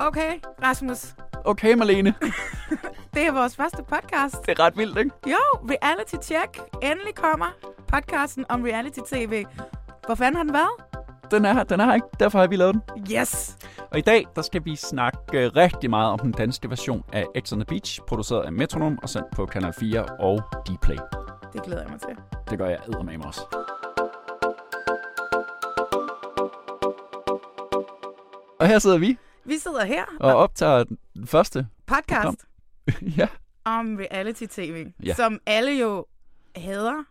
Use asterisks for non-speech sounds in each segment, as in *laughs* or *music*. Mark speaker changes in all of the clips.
Speaker 1: Okay, Rasmus.
Speaker 2: Okay, Marlene. *laughs*
Speaker 1: Det er vores første podcast.
Speaker 2: Det er ret vildt, ikke?
Speaker 1: Jo, Reality Check. Endelig kommer podcasten om reality-tv. Hvor fanden har den været?
Speaker 2: Den er her, den er her ikke. Derfor har vi lavet den.
Speaker 1: Yes!
Speaker 2: Og i dag, der skal vi snakke øh, rigtig meget om den danske version af X on the Beach, produceret af Metronom og sendt på Kanal 4 og Dplay.
Speaker 1: Det glæder jeg mig til.
Speaker 2: Det gør jeg eddermame også. Og her sidder vi
Speaker 1: Vi sidder her
Speaker 2: og optager den første.
Speaker 1: podcast *laughs*
Speaker 2: ja,
Speaker 1: om reality-tv,
Speaker 2: Ja.
Speaker 1: som alle jo hader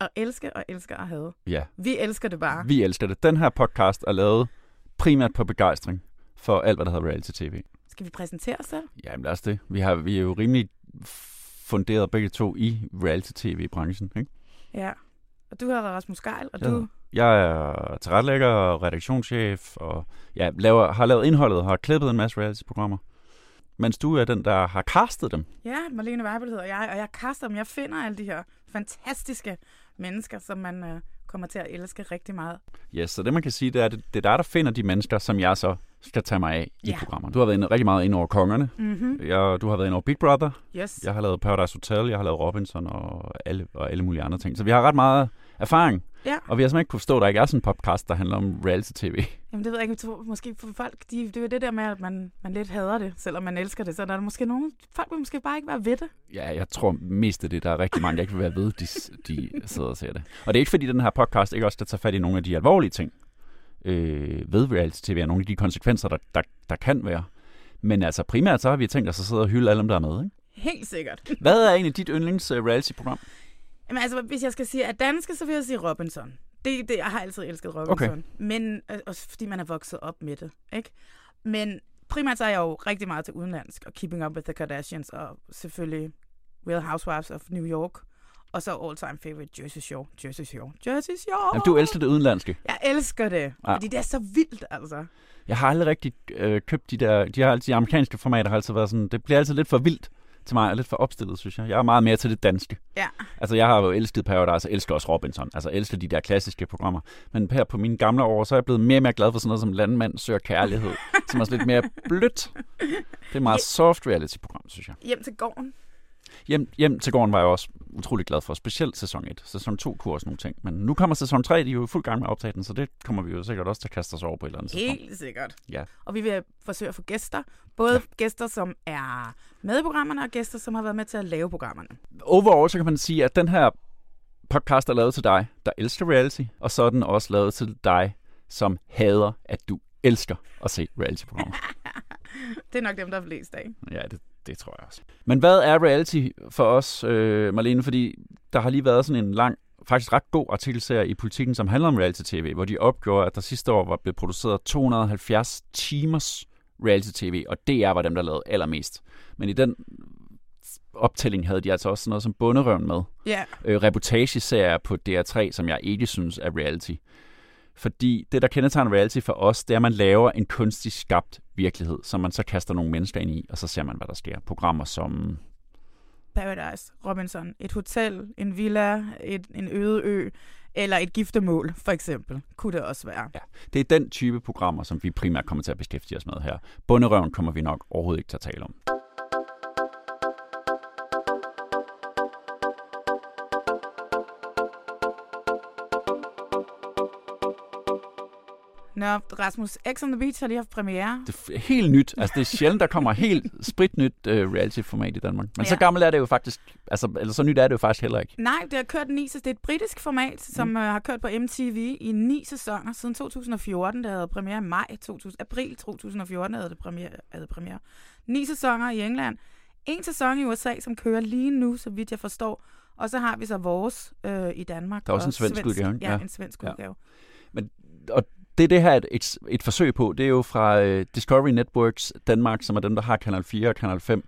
Speaker 1: og elsker og elsker at hade.
Speaker 2: ja,
Speaker 1: Vi elsker det bare.
Speaker 2: vi elsker det. Den her podcast er lavet primært på begejstring for alt, hvad der hedder reality-tv.
Speaker 1: Skal vi præsentere os selv?
Speaker 2: Jamen lad os det. Vi, har, vi er jo rimelig funderet begge to i reality-tv-branchen. Ikke?
Speaker 1: Ja. Og du hedder Rasmus Geil, og
Speaker 2: Ja.
Speaker 1: du...
Speaker 2: Jeg er tilrettelægger og redaktionschef, og ja, laver, har lavet indholdet og har klippet en masse reality-programmer. Mens du er den, der har castet dem.
Speaker 1: Ja, Marlene Weibel hedder jeg, og jeg kaster dem. Jeg finder alle de her fantastiske mennesker, som man øh, kommer til at elske rigtig meget.
Speaker 2: Yes, så det man kan sige, det er, det, det er dig, der finder de mennesker, som jeg så skal tage mig af i
Speaker 1: Ja.
Speaker 2: programmer. Du har været inde, rigtig meget ind over kongerne.
Speaker 1: Mm-hmm.
Speaker 2: Jeg, du har været ind over Big Brother.
Speaker 1: Yes.
Speaker 2: Jeg har lavet Paradise Hotel. Jeg har lavet Robinson og alle, og alle mulige andre ting. Så vi har ret meget erfaring.
Speaker 1: Ja.
Speaker 2: Og vi har simpelthen ikke kunne forstå, at der ikke er sådan en podcast, der handler om reality-tv.
Speaker 1: Jamen det ved jeg ikke, tror, måske for folk, de, det er jo det der med, at man, man lidt hader det, selvom man elsker det. Så der er måske nogen, folk vil måske bare ikke være ved det.
Speaker 2: Ja, jeg tror mest af det, der er rigtig mange, der ikke vil være ved, de, de sidder og ser det. Og det er ikke fordi, den her podcast ikke også skal tage fat i nogle af de alvorlige ting øh, ved reality-tv, og nogle af de konsekvenser, der, der, der kan være. Men altså primært så har vi tænkt os at sidde og hylde alle dem, der er med. Ikke?
Speaker 1: Helt sikkert.
Speaker 2: Hvad er egentlig dit yndlings uh, reality-program?
Speaker 1: Jamen altså, hvis jeg skal sige, at danske, så vil jeg sige Robinson. Det, det, jeg har altid elsket Robinson.
Speaker 2: Okay.
Speaker 1: Men, øh, også fordi man er vokset op med det, ikke? Men primært så er jeg jo rigtig meget til udenlandsk, og Keeping Up with the Kardashians, og selvfølgelig Real Housewives of New York. Og så all time favorite Jersey Shore. Jersey Shore. Jersey Shore.
Speaker 2: Jamen, du elsker det udenlandske.
Speaker 1: Jeg elsker det,
Speaker 2: Ja.
Speaker 1: fordi det er så vildt, altså.
Speaker 2: Jeg har aldrig rigtig øh, købt de der... De, har altid, de amerikanske formater har altid været sådan... Det bliver altid lidt for vildt til mig, og lidt for opstillet, synes jeg. Jeg er meget mere til det danske.
Speaker 1: Ja.
Speaker 2: Altså, jeg har jo elsket Paradise, og elsker også Robinson. Altså, elsker de der klassiske programmer. Men her på mine gamle år, så er jeg blevet mere og mere glad for sådan noget som Landmand søger kærlighed. *laughs* som er lidt mere blødt. Det er et meget soft reality-program, synes jeg.
Speaker 1: Hjem til gården.
Speaker 2: Hjem, hjem til gården var jeg også utrolig glad for. Specielt sæson 1. Sæson 2 kunne også nogle ting. Men nu kommer sæson 3, de er jo i fuld gang med at optage den, så det kommer vi jo sikkert også til at kaste os over på et eller andet tidspunkt.
Speaker 1: Helt sikkert.
Speaker 2: Ja.
Speaker 1: Og vi vil forsøge at få gæster. Både ja. gæster, som er med i programmerne, og gæster, som har været med til at lave programmerne.
Speaker 2: Overall, så kan man sige, at den her podcast er lavet til dig, der elsker reality, og så er den også lavet til dig, som hader, at du elsker at se reality-programmer. *laughs*
Speaker 1: Det er nok dem, der er flest af.
Speaker 2: ja, det, det tror jeg også. Men hvad er reality for os, øh, Marlene? Fordi der har lige været sådan en lang, faktisk ret god artikelserie i politikken, som handler om reality-tv, hvor de opgjorde, at der sidste år var blevet produceret 270 timers reality-tv, og DR var dem, der lavede allermest. Men i den optælling havde de altså også sådan noget som Bunderøven med.
Speaker 1: Ja.
Speaker 2: øh, reportageserier på DR3, som jeg ikke synes er reality. Fordi det, der kendetegner reality for os, det er, at man laver en kunstig skabt virkelighed, som man så kaster nogle mennesker ind i, og så ser man, hvad der sker. Programmer som...
Speaker 1: Paradise, Robinson, et hotel, en villa, et, en øde ø, eller et giftermål, for eksempel, kunne det også være.
Speaker 2: Ja, det er den type programmer, som vi primært kommer til at beskæftige os med her. Bunderøven kommer vi nok overhovedet ikke til at tale om.
Speaker 1: Nå, Rasmus, X on the Beach har lige haft premiere.
Speaker 2: Det er helt nyt. Altså, det er sjældent, der kommer helt spritnyt uh, reality-format i Danmark. Men ja. så
Speaker 1: Ja.
Speaker 2: gammelt er det jo faktisk, altså, eller så nyt er det jo faktisk heller ikke.
Speaker 1: Nej, det har kørt ni, så det er et britisk format, som mm. uh, har kørt på MTV i ni sæsoner siden 2014. Det havde premiere i maj 2000, april 2014 havde det premiere, havde premiere. Ni sæsoner i England. En sæson i USA, som kører lige nu, så vidt jeg forstår. Og så har vi så vores øh, i Danmark.
Speaker 2: Der er også
Speaker 1: og
Speaker 2: en svensk udgave, ikke?
Speaker 1: Ja,
Speaker 2: Ja.
Speaker 1: en svensk
Speaker 2: Ja.
Speaker 1: udgave.
Speaker 2: Og det det her et, et, et forsøg på. Det er jo fra øh, Discovery Networks Danmark, som er dem, der har Kanal 4 og Kanal 5.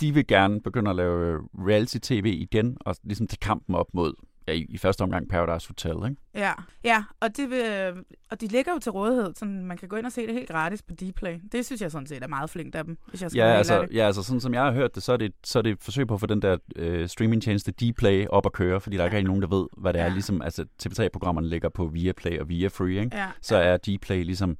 Speaker 2: De vil gerne begynde at lave øh, reality-tv igen, og ligesom tage kampen op mod, ja, i, i første omgang Paradise Hotel, ikke?
Speaker 1: Ja, ja og, det vil, og de ligger jo til rådighed, så man kan gå ind og se det helt gratis på Dplay. Det synes jeg sådan set er meget flinkt af dem, hvis jeg skal
Speaker 2: Ja, altså,
Speaker 1: ærlig.
Speaker 2: ja, altså sådan som jeg har hørt det, så er det, så er det et forsøg på at få den der øh, streamingtjeneste Dplay op at køre, fordi der ikke er nogen, der ved, hvad det er.
Speaker 1: Ja.
Speaker 2: Ligesom, altså TV3-programmerne ligger på Viaplay og Viafree, ikke?
Speaker 1: Ja,
Speaker 2: Så er Dplay ligesom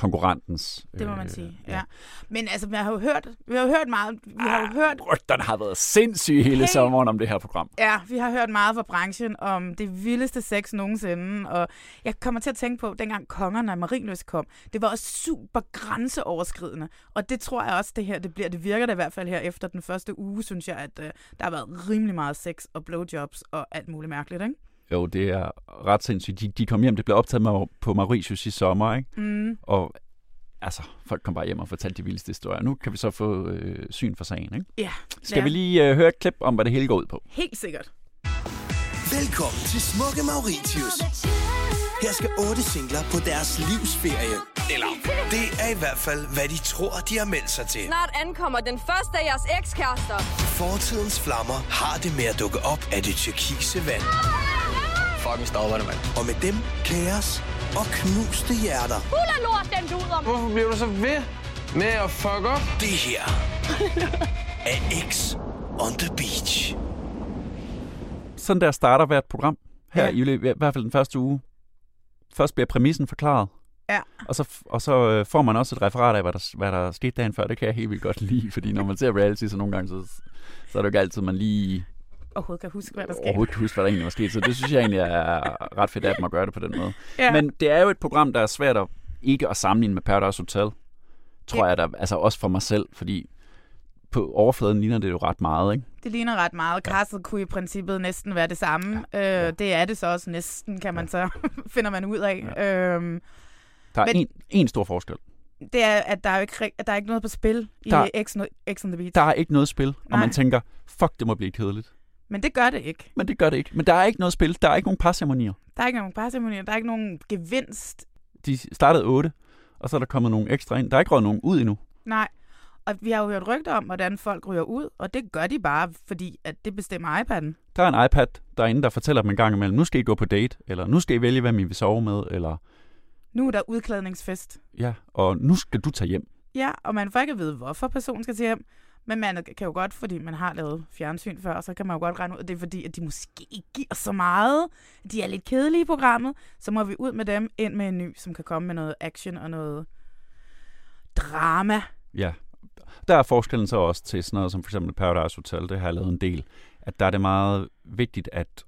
Speaker 2: konkurrentens.
Speaker 1: det må man
Speaker 2: øh,
Speaker 1: sige. Ja. Men altså, jeg har jo hørt, vi har jo hørt meget, vi har jo hørt,
Speaker 2: Rygterne har været sindssyge hele
Speaker 1: Helt-
Speaker 2: sommeren om det her program.
Speaker 1: ja, vi har hørt meget fra branchen om det vildeste sex nogensinde, og jeg kommer til at tænke på, dengang kongerne af Marienløs kom, det var også super grænseoverskridende, og det tror jeg også, det her, det bliver, det virker det i hvert fald her efter den første uge, synes jeg, at uh, der har været rimelig meget sex og blowjobs og alt muligt mærkeligt, ikke?
Speaker 2: Jo, det er ret sindssygt. De, de kom hjem, det blev optaget med, på Mauritius i sommer, ikke?
Speaker 1: Mm.
Speaker 2: Og altså, folk kom bare hjem og fortalte de vildeste historier. Nu kan vi så få øh, syn for sagen, ikke?
Speaker 1: Ja,
Speaker 2: Skal
Speaker 1: Ja.
Speaker 2: vi lige øh, høre et klip om, hvad det hele går ud på?
Speaker 1: helt sikkert.
Speaker 3: Velkommen til Smukke Mauritius. Her skal otte singler på deres livsferie. Eller, det er i hvert fald, hvad de tror, de har meldt sig til.
Speaker 4: Snart ankommer den første af jeres ekskærester.
Speaker 3: Fortidens flammer har det med at dukke op af det tyrkise vand.
Speaker 5: Fucking stopper det, mand.
Speaker 3: Og med dem kaos og knuste hjerter.
Speaker 4: Fuld af lort, den duder.
Speaker 5: Hvorfor bliver du så ved med at fuck op?
Speaker 3: Det her er X on the Beach.
Speaker 2: Sådan der starter hvert program her
Speaker 1: Ja.
Speaker 2: i, i hvert fald den første uge. Først bliver præmissen forklaret,
Speaker 1: Ja.
Speaker 2: og så, og så øh, får man også et referat af, hvad der, hvad der skete dagen før. Det kan jeg helt vildt godt lide, fordi når man ser reality, så nogle gange, så, så er det jo ikke altid, man lige
Speaker 1: Overhovedet kan huske, hvad der sker.
Speaker 2: overhovedet kan huske, hvad der egentlig var sket. Så det synes jeg egentlig er ret fedt af dem at gøre det på den måde.
Speaker 1: Ja.
Speaker 2: Men det er jo et program, der er svært at ikke at sammenligne med Paradise Hotel. Tror
Speaker 1: Ja.
Speaker 2: jeg, der, altså også for mig selv, fordi på overfladen ligner det jo ret meget, ikke?
Speaker 1: Det ligner ret meget. Castet kunne i princippet næsten være det samme. Ja. Øh, det er det så også næsten, kan man så *laughs* finder man ud af. Ja. Øhm,
Speaker 2: Der er
Speaker 1: Men-
Speaker 2: en, en stor forskel.
Speaker 1: det er, at der er jo ikke, at der er ikke noget på spil i
Speaker 2: Der-
Speaker 1: X, no- X on the Beach.
Speaker 2: Der er ikke noget spil, og
Speaker 1: Nej.
Speaker 2: man tænker, fuck, det må blive kedeligt.
Speaker 1: Men det gør det ikke.
Speaker 2: Men det gør det ikke. Men der er ikke noget spil. Der er ikke nogen parceremonier.
Speaker 1: Der er ikke nogen parceremonier, der er ikke nogen gevinst.
Speaker 2: De startede 8, og så er der kommet nogle ekstra ind. Der er ikke røget nogen ud endnu.
Speaker 1: Nej. Og vi har jo hørt rygter om, hvordan folk ryger ud, og det gør de bare, fordi at det bestemmer iPad'en.
Speaker 2: Der er en iPad derinde, der fortæller dem en gang imellem, nu skal I gå på date, eller nu skal I vælge, hvem I vil sove med, eller
Speaker 1: Nu er der udklædningsfest.
Speaker 2: ja, og nu skal du tage hjem.
Speaker 1: Ja, og man får ikke at vide, hvorfor personen skal til hjem. Men man kan jo godt, fordi man har lavet fjernsyn før, så kan man jo godt regne ud, at det er fordi, at de måske ikke giver så meget. De er lidt kedelige i programmet. Så må vi ud med dem ind med en ny, som kan komme med noget action og noget drama.
Speaker 2: Ja. Der er forskellen så også til sådan noget som for eksempel Paradise Hotel, det har jeg lavet en del, at der er det meget vigtigt, at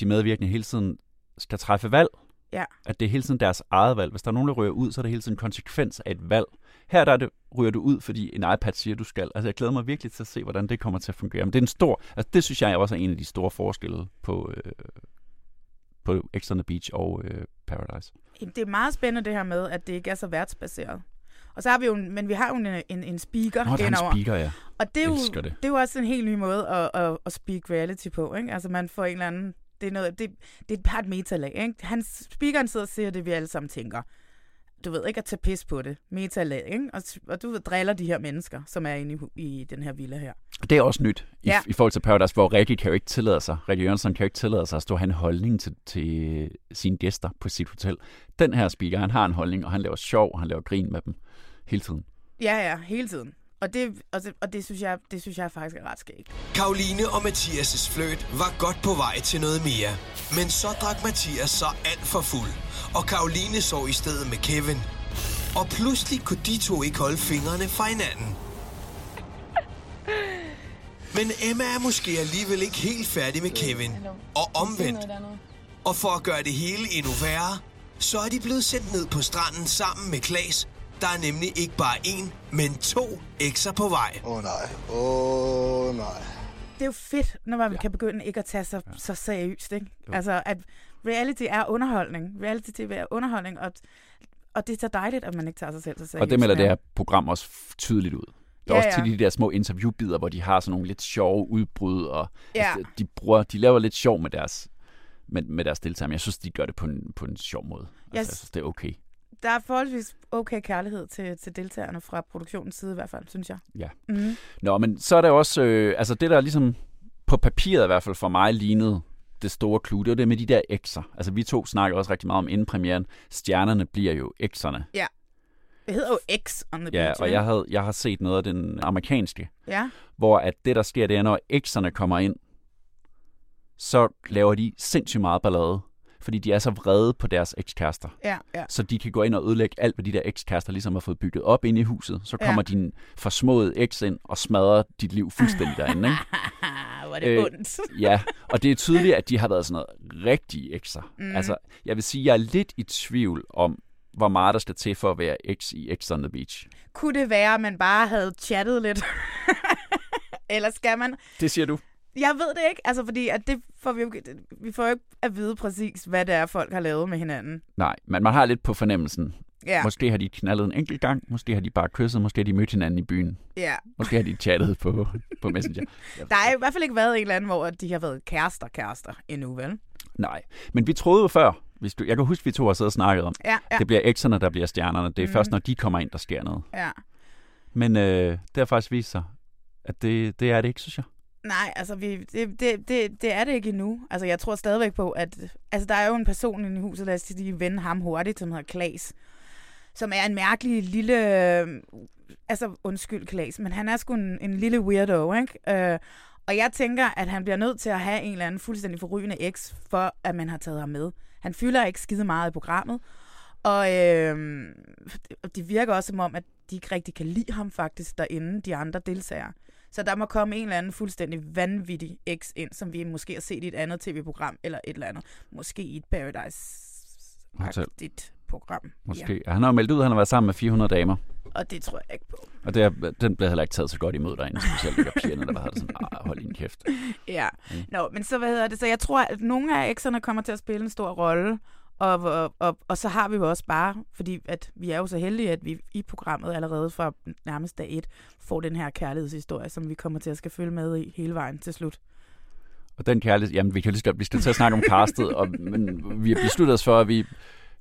Speaker 2: de medvirkende hele tiden skal træffe valg.
Speaker 1: Ja.
Speaker 2: At det er hele tiden deres eget valg. Hvis der er nogen, der ryger ud, så er det hele tiden en konsekvens af et valg. Her der er det, ryger du ud, fordi en iPad siger, du skal. Altså jeg glæder mig virkelig til at se, hvordan det kommer til at fungere. Men det er en stor, altså det synes jeg også er en af de store forskelle på, øh, på on the Beach og øh, Paradise.
Speaker 1: Det er meget spændende det her med, at det ikke er så værtsbaseret. Og så har vi jo, en- men vi har jo en, en, en speaker
Speaker 2: Nå, der er en speaker, ja.
Speaker 1: Og det er, jo,
Speaker 2: det.
Speaker 1: det er jo også en helt ny måde at, at, at speak reality på. Ikke? Altså man får en eller anden... Det er, noget, det, det er et metalag. Ikke? Han, speakeren sidder og siger det, vi alle sammen tænker. Du ved ikke at tage pis på det. Metalag. Ikke? Og, og du ved, driller de her mennesker, som er inde i, i den her villa her.
Speaker 2: Det er også nyt i,
Speaker 1: Ja.
Speaker 2: i forhold til Paradise, hvor Rikke kan jo ikke tillade sig, Rikke Jørgensen kan jo ikke tillade sig at stå en holdning til, til sine gæster på sit hotel. Den her speaker, han har en holdning, og han laver sjov, og han laver grin med dem hele tiden.
Speaker 1: Ja, ja, hele tiden. Og det, og det, og det, synes, jeg, det synes jeg faktisk er ret skægt.
Speaker 3: Karoline og Mathias' fløjt var godt på vej til noget mere. Men så drak Mathias så alt for fuld, og Karoline sov i stedet med Kevin. Og pludselig kunne de to ikke holde fingrene fra hinanden. Men Emma er måske alligevel ikke helt færdig med Kevin. Og omvendt. Og for at gøre det hele endnu værre, så er de blevet sendt ned på stranden sammen med Klaas. Der er nemlig ikke bare én, men to ekser på vej.
Speaker 6: Åh oh, nej, åh oh, nej.
Speaker 1: Det er jo fedt, når man ja. kan begynde ikke at tage sig ja. så seriøst. Ikke? Altså, at reality er underholdning. Reality-tv er underholdning, og, og det er så dejligt, at man ikke tager sig selv så seriøst.
Speaker 2: Og det melder det her program også tydeligt ud. Der er ja, også til de der små interviewbider, hvor de har sådan nogle lidt sjove udbrud, og ja. altså, de, bruger, de laver lidt sjov med deres, med, med deres deltagere, men jeg synes, de gør det på en, på en sjov måde. Altså, yes. jeg synes, det er okay.
Speaker 1: Der er forholdsvis okay kærlighed til, til deltagerne fra produktionens side i hvert fald, synes jeg.
Speaker 2: Ja. Mm-hmm. Nå, men så er der også, øh, altså det der ligesom på papiret i hvert fald for mig lignede det store clue, det var det med de der ekser. Altså vi to snakker også rigtig meget om inden premieren. Stjernerne bliver jo ekserne.
Speaker 1: Ja. Det hedder jo X on the
Speaker 2: Ja,
Speaker 1: beach.
Speaker 2: og jeg, havde, jeg har set noget af den amerikanske,
Speaker 1: Ja.
Speaker 2: hvor at det, der sker, det er, når ekserne kommer ind, så laver de sindssygt meget ballade, fordi de er så vrede på deres ekskærester.
Speaker 1: Ja, ja.
Speaker 2: Så de kan gå ind og ødelægge alt, hvad de der ekskærester ligesom har fået bygget op inde i huset. Så
Speaker 1: Ja.
Speaker 2: kommer din forsmåede eks ind og smadrer dit liv fuldstændig derinde. Ikke? *laughs*
Speaker 1: Hvor er det ondt. *laughs*
Speaker 2: ja, og det er tydeligt, at de har været sådan noget rigtige ekser.
Speaker 1: Mm.
Speaker 2: Mm. Altså, jeg vil sige, jeg er lidt i tvivl om, hvor meget der skal til for at være eks i X on the Beach.
Speaker 1: Kunne det være, at man bare havde chattet lidt? *laughs* Eller skal man?
Speaker 2: Det siger du.
Speaker 1: Jeg ved det ikke, altså fordi at det får vi, jo, vi får jo ikke at vide præcis, hvad det er, folk har lavet med hinanden.
Speaker 2: Nej, men man har lidt på fornemmelsen.
Speaker 1: Ja.
Speaker 2: Måske har de knaldet en enkelt gang, måske har de bare kysset, måske har de mødt hinanden i byen.
Speaker 1: Ja.
Speaker 2: Måske har de chattet på, på Messenger. *laughs*
Speaker 1: Der har i hvert fald ikke været en eller anden, hvor de har været kærester, kærester endnu, vel?
Speaker 2: Nej, men vi troede jo før, hvis du, jeg kan huske, vi to har siddet og snakket om,
Speaker 1: Ja, ja.
Speaker 2: det bliver ekserne, der bliver stjernerne. Det er mm. først, når de kommer ind, der sker noget.
Speaker 1: Ja.
Speaker 2: Men øh, det har faktisk vist sig, at det, det er det ikke, synes jeg.
Speaker 1: Nej, altså vi, det, det, det, det er det ikke endnu. Altså jeg tror stadigvæk på, at altså, der er jo en person inde i huset, lad os lige vende ham hurtigt, som hedder Klaas, som er en mærkelig lille, øh, altså undskyld Klaas, men han er sgu en, en lille weirdo, ikke? Øh, og jeg tænker, at han bliver nødt til at have en eller anden fuldstændig forrygende eks, for at man har taget ham med. Han fylder ikke skide meget i programmet, og øh, det virker også som om, at de ikke rigtig kan lide ham faktisk derinde, de andre deltagere. Så der må komme en eller anden fuldstændig vanvittig eks ind, som vi måske har set i et andet tv-program, eller et eller andet. Måske i et Paradise-agtigt program.
Speaker 2: Måske. Ja. Han har jo meldt ud, at han har været sammen med 400 damer.
Speaker 1: Og det tror jeg ikke på.
Speaker 2: Og det er, den blev heller ikke taget så godt imod derinde, specielt ikke pigerne, der det sådan, ah, hold din kæft. *laughs*
Speaker 1: Ja. Nå, men så hvad hedder det? Så jeg tror, at nogle af ekserne kommer til at spille en stor rolle. Og, og, og, og så har vi jo også bare, fordi at vi er jo så heldige, at vi i programmet allerede fra nærmest dag et får den her kærlighedshistorie, som vi kommer til at skal følge med i hele vejen til slut.
Speaker 2: Og den kærlighed, jamen vi kan lige vi skal til at snakke om castet, og, men vi har besluttet os for, at vi,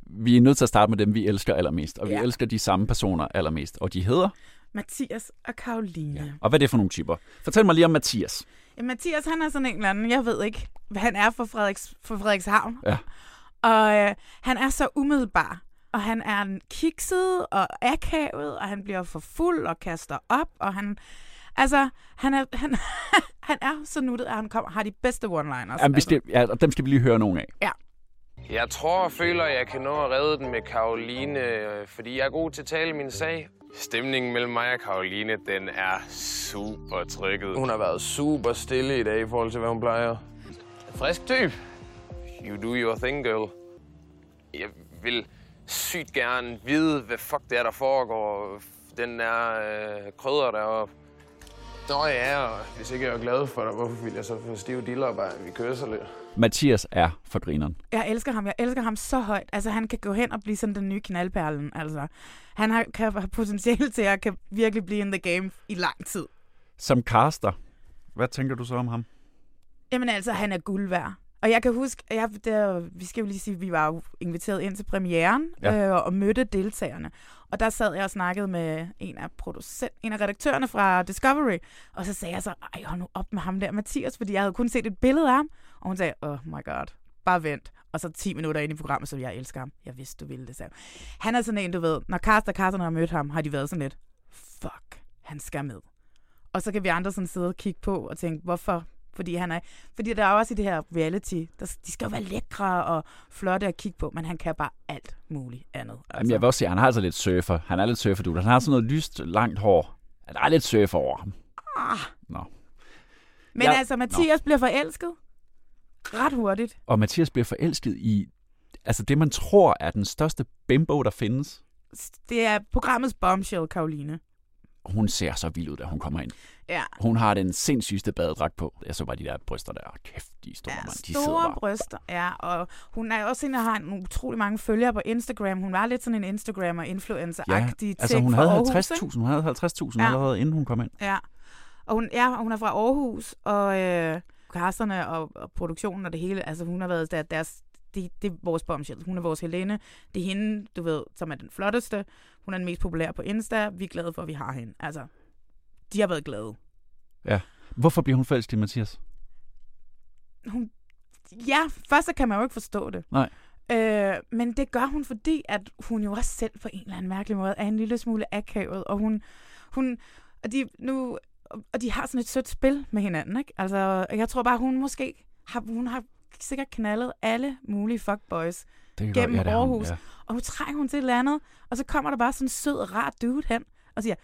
Speaker 2: vi er nødt til at starte med dem, vi elsker allermest. Og vi
Speaker 1: Ja.
Speaker 2: elsker de samme personer allermest. Og de hedder,
Speaker 1: Mathias og Karoline. Ja.
Speaker 2: og hvad er det for nogle typer? Fortæl mig lige om Mathias.
Speaker 1: Ja, Mathias, han er sådan en eller anden, jeg ved ikke, hvad han er for, Frederiks, for Frederikshavn.
Speaker 2: Ja.
Speaker 1: Og øh, han er så umiddelbar. Og han er en kikset og akavet, og han bliver for fuld og kaster op, og han... Altså, han er, han, *laughs* han er så nuttet, at han kommer, har de bedste one-liners.
Speaker 2: Jamen,
Speaker 1: altså.
Speaker 2: ja, og dem skal vi lige høre nogle af.
Speaker 1: Ja.
Speaker 5: Jeg tror og føler, at jeg kan nå at redde den med Karoline, øh, fordi jeg er god til at tale min sag. Stemningen mellem mig og Karoline, den er super trykket. Hun har været super stille i dag i forhold til, hvad hun plejer. Frisk type. You do your thing, girl. Jeg vil sygt gerne vide, hvad fuck det er, der foregår. Den er øh, krydder deroppe. Nå ja, og hvis ikke jeg er glad for dig, hvorfor vil jeg så få stive diller bare, vi kører så lidt?
Speaker 2: Mathias er for grineren.
Speaker 1: Jeg elsker ham. Jeg elsker ham så højt. Altså, han kan gå hen og blive sådan den nye knaldperlen. Altså, han har, kan have potentiale til at kan virkelig blive in the game i lang tid.
Speaker 2: Som caster, hvad tænker du så om ham?
Speaker 1: Jamen altså, han er guld værd. Og jeg kan huske, jeg, der, vi skal jo lige sige, at vi var jo inviteret ind til premieren
Speaker 2: Ja.
Speaker 1: øh, og mødte deltagerne. Og der sad jeg og snakkede med en af, producent, en af redaktørerne fra Discovery. Og så sagde jeg så, ej, hold nu op med ham der, Mathias, fordi jeg havde kun set et billede af ham. Og hun sagde, oh my god, bare vent. Og så 10 minutter ind i programmet, så jeg elsker ham. Jeg vidste, du ville det, sagde. Han er sådan en, du ved, når Karsten og Carsten har mødt ham, har de været sådan lidt, fuck, han skal med. Og så kan vi andre sådan sidde og kigge på og tænke, hvorfor? Fordi, han er, fordi der er også i det her reality, der, de skal jo være lækre og flotte at kigge på, men han kan bare alt muligt andet. Altså.
Speaker 2: Jamen, jeg vil også sige, han har altså lidt surfer. Han er lidt surfer, du. Han har sådan noget lyst, langt hår. Der er lidt surfer over ham.
Speaker 1: Ah.
Speaker 2: Nå.
Speaker 1: Men
Speaker 2: Jeg-
Speaker 1: altså, Mathias bliver forelsket ret hurtigt.
Speaker 2: Og Mathias bliver forelsket i altså det, man tror er den største bimbo, der findes.
Speaker 1: Det er programmets bombshell, Karoline.
Speaker 2: Hun ser så vild ud, da hun kommer ind.
Speaker 1: Ja.
Speaker 2: Hun har den sindssygste badedragt på. Jeg så bare de der bryster der. Kæft, de er store,
Speaker 1: Ja,
Speaker 2: mand. De
Speaker 1: store
Speaker 2: bare.
Speaker 1: bryster, ja. Og hun er også en, der har en utrolig mange følgere på Instagram. Hun var lidt sådan en Instagrammer-influencer-agtig
Speaker 2: Ja, altså hun havde
Speaker 1: Aarhus,
Speaker 2: 50.000
Speaker 1: ikke?
Speaker 2: hun havde 50.000
Speaker 1: Ja.
Speaker 2: allerede, inden hun kom ind.
Speaker 1: Ja. Og hun, ja, hun er fra Aarhus, og øh, casterne og, og produktionen og det hele, altså hun har været der, deres, det, det er vores bombshell. Hun er vores Helene. Det er hende, du ved, som er den flotteste. Hun er den mest populære på Insta. Vi er glade for, at vi har hende. Altså, de har været glade.
Speaker 2: Ja. Hvorfor bliver hun forelsket i Mathias?
Speaker 1: Hun, ja, først så kan man jo ikke forstå det.
Speaker 2: Nej.
Speaker 1: Øh, men det gør hun, fordi at hun jo også selv på en eller anden mærkelig måde er en lille smule akavet, og hun, hun og de, nu, og de har sådan et sødt spil med hinanden, ikke? Altså, jeg tror bare, hun måske har, hun har sikkert knaldet alle mulige fuckboys gennem
Speaker 2: ja, har hun,
Speaker 1: Aarhus,
Speaker 2: ja.
Speaker 1: og nu trænger hun til et eller andet, og så kommer der bare sådan en sød, rar dude hen, og siger,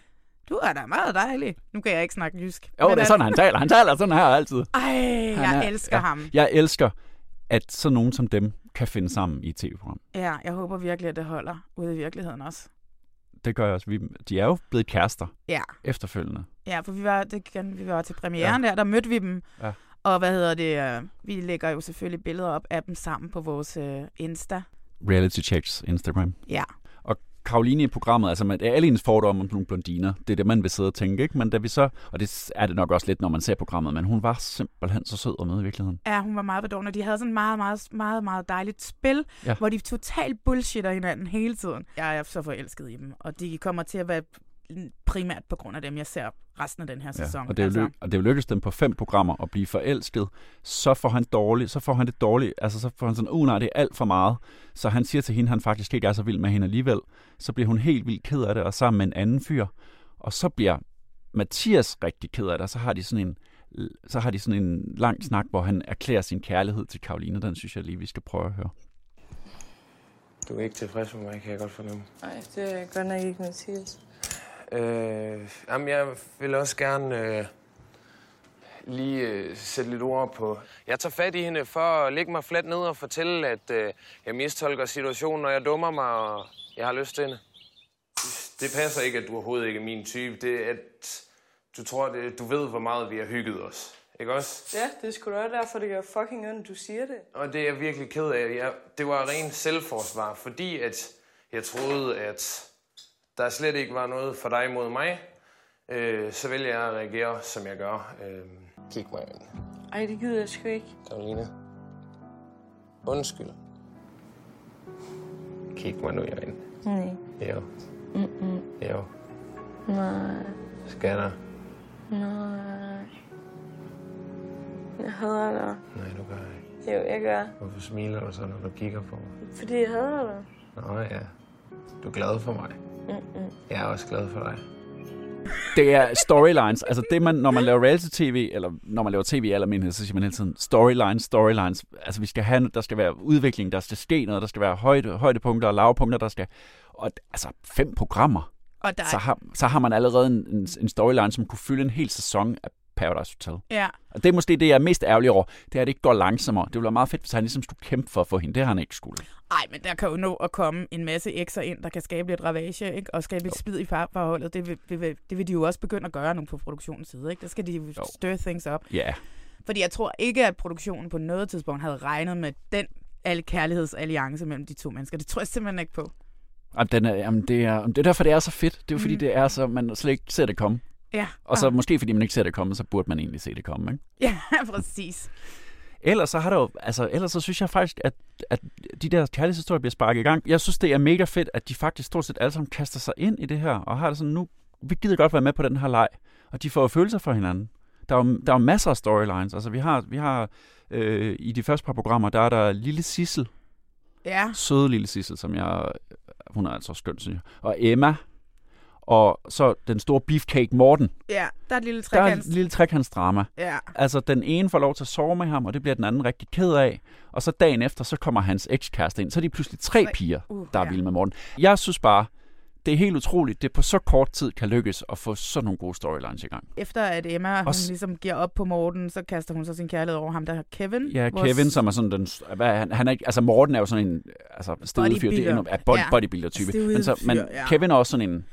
Speaker 1: du er da meget dejlig. Nu kan jeg ikke snakke jysk.
Speaker 2: Jo, det er sådan, han taler. Han taler sådan her altid. *laughs*
Speaker 1: Ej,
Speaker 2: Han
Speaker 1: jeg
Speaker 2: er-
Speaker 1: elsker ham.
Speaker 2: Jeg elsker, at sådan nogen som dem kan finde sammen i et tv-program.
Speaker 1: Ja, jeg håber virkelig, at det holder ude i virkeligheden også.
Speaker 2: Det gør jeg også. Vi, de er jo blevet kærester
Speaker 1: Ja.
Speaker 2: efterfølgende.
Speaker 1: Ja, for vi var, det vi var til premieren ja. der, der mødte vi dem.
Speaker 2: Ja.
Speaker 1: Og hvad hedder det? øh, Vi lægger jo selvfølgelig billeder op af dem sammen på vores øh, Insta.
Speaker 2: Reality Checks Instagram.
Speaker 1: Ja.
Speaker 2: Og Karoline i programmet, altså med alle hendes fordomme om nogle blondiner, det er det, man vil sidde og tænke, ikke? Men da vi så, og det er det nok også lidt, når man ser programmet, men hun var simpelthen så sød at møde i virkeligheden.
Speaker 1: Ja, hun var meget bedårende. De havde sådan et meget, meget, meget, meget dejligt spil,
Speaker 2: ja.
Speaker 1: hvor de totalt bullshitter hinanden hele tiden. Jeg er så forelsket i dem, og de kommer til at være primært på grund af dem, jeg ser resten af den her sæson.
Speaker 2: og, det er jo ly- og det er jo lykkedes dem på fem programmer at blive forelsket. Så får han dårligt, så får han det dårligt, altså så får han sådan, uh nej, det er alt for meget. Så han siger til hende, han faktisk ikke er så vild med hende alligevel. Så bliver hun helt vildt ked af det, og sammen med en anden fyr. Og så bliver Mathias rigtig ked af det, og så har de sådan en, så har de sådan en lang snak, hvor han erklærer sin kærlighed til Karoline. Den synes jeg lige, vi skal prøve at høre.
Speaker 5: Du er ikke tilfreds med mig, kan jeg godt fornemme.
Speaker 7: Nej, det er godt nok ikke Mathias.
Speaker 5: Øh, jamen, jeg vil også gerne øh, lige øh, sætte lidt ord på... Jeg tager fat i hende for at lægge mig fladt ned og fortælle, at øh, jeg mistolker situationen, og jeg dummer mig, og jeg har lyst til hende. Det passer ikke, at du overhovedet ikke er min type. Det er, at du tror, det, du ved, hvor meget vi har hygget os. Ikke også?
Speaker 7: Ja, det er sgu da også derfor, det gør fucking ondt, du siger det.
Speaker 5: Og det er jeg virkelig ked af. Jeg, det var ren selvforsvar, fordi at jeg troede, at der slet ikke var noget for dig mod mig. Øh, så vælger jeg at reagere, som jeg gør. Øh, kig mig ind.
Speaker 7: Ej, det gider jeg sgu ikke.
Speaker 5: Karoline. Undskyld. Kig mig nu i øjnene.
Speaker 7: Nej.
Speaker 5: Jo.
Speaker 7: Mm-mm.
Speaker 5: Jo.
Speaker 7: Nej.
Speaker 5: Skatter.
Speaker 7: Nej. Jeg hader dig.
Speaker 5: Nej, du gør ikke.
Speaker 7: Jo, jeg gør.
Speaker 5: Hvorfor smiler du så, når du kigger på mig?
Speaker 7: Fordi jeg hader dig.
Speaker 5: Nå ja. Du er glad for mig.
Speaker 7: Mm-mm.
Speaker 5: Jeg er også glad for dig.
Speaker 2: Det er storylines. Altså det, man, når man laver reality-tv, eller når man laver tv i almindelighed, så siger man hele tiden storylines, storylines. Altså vi skal have, der skal være udvikling, der skal ske noget, der skal være højde, højdepunkter og lavpunkter, der skal... Og altså fem programmer.
Speaker 1: Og der er-
Speaker 2: så, har, så har man allerede en, en, en storyline, som kunne fylde en hel sæson af Paradise Hotel.
Speaker 1: Ja.
Speaker 2: Og det er måske det, jeg er mest ærgerlig over. Det er, at det ikke går langsommere. Det ville være meget fedt, hvis han ligesom skulle kæmpe for at få hende. Det har han ikke skulle.
Speaker 1: Ej, men der kan jo nå at komme en masse ekser ind, der kan skabe lidt ravage, ikke? og skabe lidt splid i parforholdet. Det vil, det, vil, det vil de jo også begynde at gøre nu på produktionens side. Ikke? Der skal de jo stir things up.
Speaker 2: Ja.
Speaker 1: Fordi jeg tror ikke, at produktionen på noget tidspunkt havde regnet med den alle kærlighedsalliance mellem de to mennesker. Det tror jeg simpelthen ikke på.
Speaker 2: Og den er, jamen, det, er, det er derfor, det er så fedt. Det er jo fordi,
Speaker 1: Mm.
Speaker 2: det er så, man slet ikke ser det komme.
Speaker 1: Ja.
Speaker 2: Og så måske fordi man ikke ser det komme, så burde man egentlig se det komme. Ikke?
Speaker 1: Ja, *laughs* præcis.
Speaker 2: Ellers så har der jo, altså, ellers så synes jeg faktisk, at, at de der kærlighedshistorier bliver sparket i gang. Jeg synes, det er mega fedt, at de faktisk stort set alle sammen kaster sig ind i det her, og har det sådan, nu, vi gider godt være med på den her leg, og de får følelser for hinanden. Der er jo, der er jo masser af storylines. Altså, vi har, vi har øh, i de første par programmer, der er der lille Sissel,
Speaker 1: Ja.
Speaker 2: søde lille Sissel, som jeg, hun er altså skøn, synes jeg. Og Emma, og så den store beefcake Morten.
Speaker 1: Ja, der er et lille
Speaker 2: Der er
Speaker 1: trekants.
Speaker 2: et lille trekantsdrama.
Speaker 1: Ja.
Speaker 2: Altså, den ene får lov til at sove med ham, og det bliver den anden rigtig ked af. Og så dagen efter, så kommer hans ekskæreste ind. Så er de pludselig tre piger,
Speaker 1: Uh,
Speaker 2: der er
Speaker 1: ja.
Speaker 2: vilde med Morten. Jeg synes bare, det er helt utroligt, det på så kort tid kan lykkes at få sådan nogle gode storylines i gang.
Speaker 1: Efter at Emma hun
Speaker 2: Også-
Speaker 1: ligesom giver op på Morten, så kaster hun så sin kærlighed over ham, der er Kevin.
Speaker 2: Ja,
Speaker 1: vores-
Speaker 2: Kevin, som er sådan den... Hvad, han, han er altså Morten er jo sådan en altså, stedig fyr, det er en ja, body,
Speaker 1: Ja.
Speaker 2: bodybuilder-type.
Speaker 1: Steroid
Speaker 2: Men, så, men
Speaker 1: ja.
Speaker 2: Kevin er også sådan en...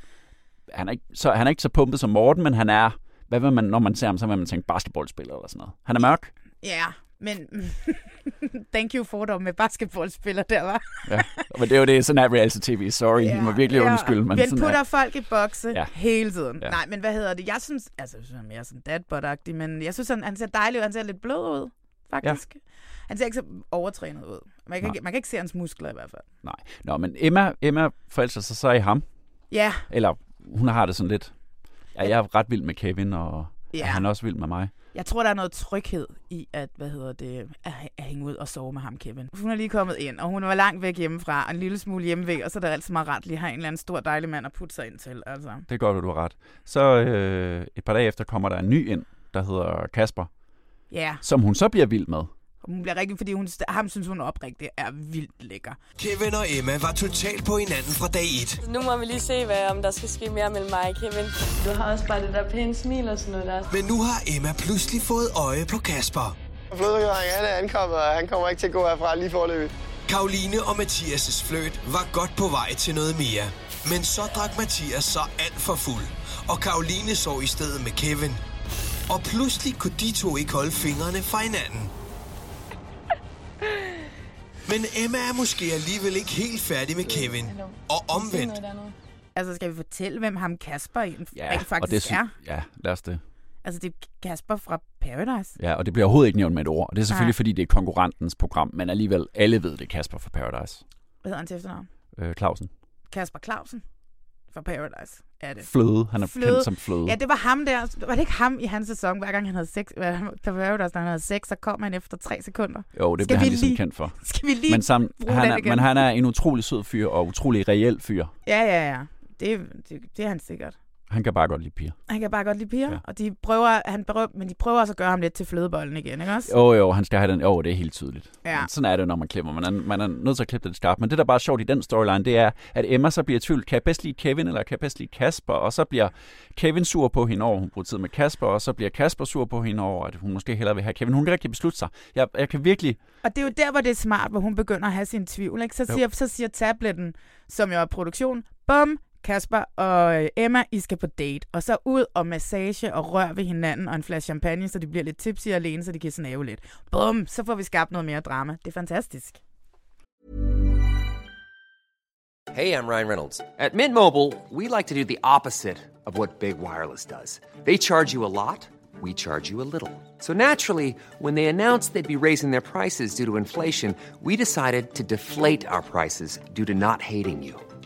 Speaker 2: Han er, ikke, så, han er ikke så pumpet som Morten, men han er... Hvad vil man, når man ser ham, så vil man tænke basketballspiller eller sådan noget. Han er mørk.
Speaker 1: Ja, men *laughs* thank you for dig med basketballspiller der, var.
Speaker 2: Ja. Men det er jo det, sådan er reality-tv. Sorry, ja, I må virkelig undskylde. Men sådan
Speaker 1: putter
Speaker 2: er,
Speaker 1: folk i bokse
Speaker 2: Ja.
Speaker 1: hele tiden.
Speaker 2: Ja.
Speaker 1: Nej, men hvad hedder det? Jeg synes, altså, jeg synes, han er mere sådan dadbot men jeg synes, han, han ser dejlig ud. Han ser lidt blød ud, faktisk. Ja. Han ser ikke så overtrænet ud. Man kan, ikke, man kan ikke se hans muskler i hvert fald.
Speaker 2: nej. Nå, men Emma, Emma forelsker sig så i ham.
Speaker 1: Ja,
Speaker 2: Eller hun har det sådan lidt... Ja, jeg er ret vild med Kevin, og ja. Han er også vild med mig.
Speaker 1: jeg tror, der er noget tryghed i, at, hvad hedder det, at, at hænge ud og sove med ham, Kevin. Hun er lige kommet ind, og hun var langt væk hjemmefra, og en lille smule hjemmevæg, og så er det altid meget ret lige at have en eller anden stor dejlig mand at putte sig ind til. Altså.
Speaker 2: Det er godt, at du har ret. Så øh, et par dage efter kommer der en ny ind, der hedder Kasper,
Speaker 1: Ja,
Speaker 2: som hun så bliver vild med.
Speaker 1: Hun bliver rigtig, fordi hun, ham synes hun oprigtigt er vildt lækker.
Speaker 3: Kevin og Emma var totalt på hinanden fra dag 1.
Speaker 7: Nu må vi lige se, hvad, om der skal ske mere mellem mig og Kevin. Du har også bare det der pæne smil og sådan noget der.
Speaker 3: Men nu har Emma pludselig fået øje på Kasper.
Speaker 6: Flødegræng, han er ankommet, og han kommer ikke til at gå herfra lige forløbet.
Speaker 3: Karoline og Mathias' fløjt var godt på vej til noget mere. Men så drak Mathias så alt for fuld, og Karoline så i stedet med Kevin. Og pludselig kunne de to ikke holde fingrene fra hinanden. Men Emma er måske alligevel ikke helt færdig med Kevin. Og omvendt.
Speaker 1: Altså, skal vi fortælle, hvem ham Kasper egentlig
Speaker 2: Ja,
Speaker 1: rent
Speaker 2: og
Speaker 1: faktisk
Speaker 2: det, sy-
Speaker 1: er?
Speaker 2: ja, lad os det.
Speaker 1: Altså, det er Kasper fra Paradise.
Speaker 2: Ja, og det bliver overhovedet ikke nævnt med et ord. Og det er selvfølgelig,
Speaker 1: Nej.
Speaker 2: fordi det er konkurrentens program, men alligevel alle ved det er Kasper fra Paradise.
Speaker 1: Hvad hedder han til efternavn?
Speaker 2: Øh, Clausen.
Speaker 1: Kasper Clausen fra Paradise er det.
Speaker 2: Fløde. Han er kendt som Fløde.
Speaker 1: Ja, det var ham der. Var det ikke ham i hans sæson, hver gang han havde sex? På Paradise, når han havde sex, så kom han efter tre sekunder.
Speaker 2: Jo, det
Speaker 1: Skal
Speaker 2: bliver han ligesom
Speaker 1: lige-
Speaker 2: kendt for. *laughs*
Speaker 1: Skal vi lige
Speaker 2: Men, sammen, han er,
Speaker 1: igen?
Speaker 2: men han er en utrolig sød fyr og utrolig reel fyr.
Speaker 1: Ja, ja, ja. Det, det, det er han sikkert.
Speaker 2: Han kan bare godt lide piger.
Speaker 1: Han kan bare godt lide piger,
Speaker 2: Ja.
Speaker 1: og de prøver, han prøver, men de prøver også at gøre ham lidt til flødebollen igen, ikke også?
Speaker 2: Jo, jo, han skal have den. Jo, det er helt tydeligt.
Speaker 1: Ja.
Speaker 2: Sådan er det, når man klipper. Man er, man er nødt til at klippe det skarpt. Men det, der bare er sjovt i den storyline, det er, at Emma så bliver i tvivl. Kan jeg bedst lide Kevin, eller kan jeg bedst lide Kasper? Og så bliver Kevin sur på hende over, hun bruger tid med Kasper, og så bliver Kasper sur på hende over, at hun måske hellere vil have Kevin. Hun kan rigtig beslutte sig. Jeg, jeg kan virkelig...
Speaker 1: Og det er jo der, hvor det er smart, hvor hun begynder at have sin tvivl. Ikke? Så,
Speaker 2: Jo.
Speaker 1: siger, så siger tabletten, som jo er produktion, bum, Kasper og øh, Emma, I skal på date. Og så ud og massage og rør ved hinanden og en flaske champagne, så de bliver lidt tipsy alene, så de kan snave lidt. Bum, så får vi skabt noget mere drama. Det er fantastisk.
Speaker 8: Hey, I'm Ryan Reynolds. At Mint Mobile, we like to do the opposite of what Big Wireless does. They charge you a lot, we charge you a little. So naturally, when they announced they'd be raising their prices due to inflation, we decided to deflate our prices due to not hating you.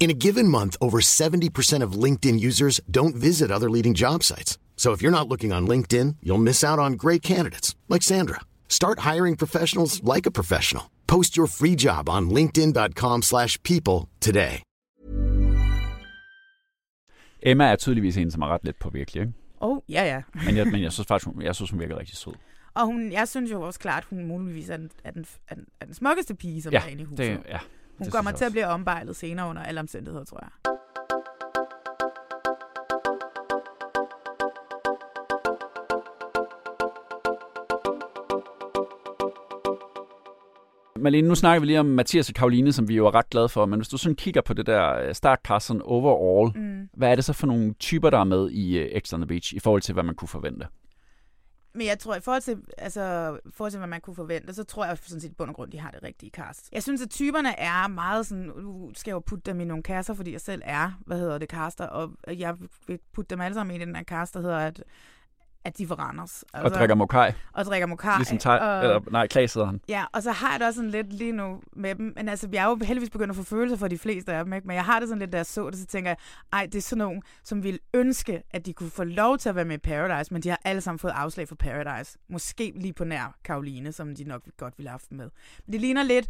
Speaker 9: In a given month, over 70% of LinkedIn users don't visit other leading job sites. So if you're not looking on LinkedIn, you'll miss out on great candidates like Sandra. Start hiring professionals like a professional. Post your free job on linkedin.com/people today.
Speaker 2: Emma er tydeligvis en, som er ret let på virkelig, ikke?
Speaker 1: Oh, ja, ja. *laughs*
Speaker 2: Men jeg, men jeg *laughs* synes faktisk, hun, jeg synes, hun virker rigtig sød.
Speaker 1: Og hun, jeg synes jo også klart, hun muligvis er den, er den, er den, er den smukkeste pige, som
Speaker 2: Ja,
Speaker 1: er inde i huset.
Speaker 2: det- ja,
Speaker 1: hun
Speaker 2: det
Speaker 1: kommer til at blive ombejlet senere under alle omstændigheder, tror jeg.
Speaker 2: Malene, nu snakker vi lige om Mathias og Karoline, som vi jo er ret glade for, men hvis du sådan kigger på det der øh, startcast sådan overall,
Speaker 1: Mm.
Speaker 2: hvad er det så for nogle typer, der er med i uh, X on the Beach, i forhold til, hvad man kunne forvente?
Speaker 1: Men jeg tror, i forhold til, altså, i forhold til, hvad man kunne forvente, så tror jeg sådan set bund og grund, de har det rigtige cast. Jeg synes, at typerne er meget sådan, nu skal jeg jo putte dem i nogle kasser, fordi jeg selv er, hvad hedder det, caster, og jeg vil putte dem alle sammen i den her cast, der hedder, at at de får Randers.
Speaker 2: Altså, og drikker mokai.
Speaker 1: Og drikker mokai.
Speaker 2: Ligesom teg,
Speaker 1: og,
Speaker 2: eller, nej, Klaas hedder han.
Speaker 1: Ja, og så har jeg det også sådan lidt lige nu med dem. Men altså, jeg er jo heldigvis begyndt at få følelser for de fleste af dem, ikke? Men jeg har det sådan lidt, da jeg så det, så tænker jeg, ej, det er sådan nogen, som ville ønske, at de kunne få lov til at være med i Paradise, men de har alle sammen fået afslag for Paradise. Måske lige på nær Karoline, som de nok godt ville have haft med. Men det ligner lidt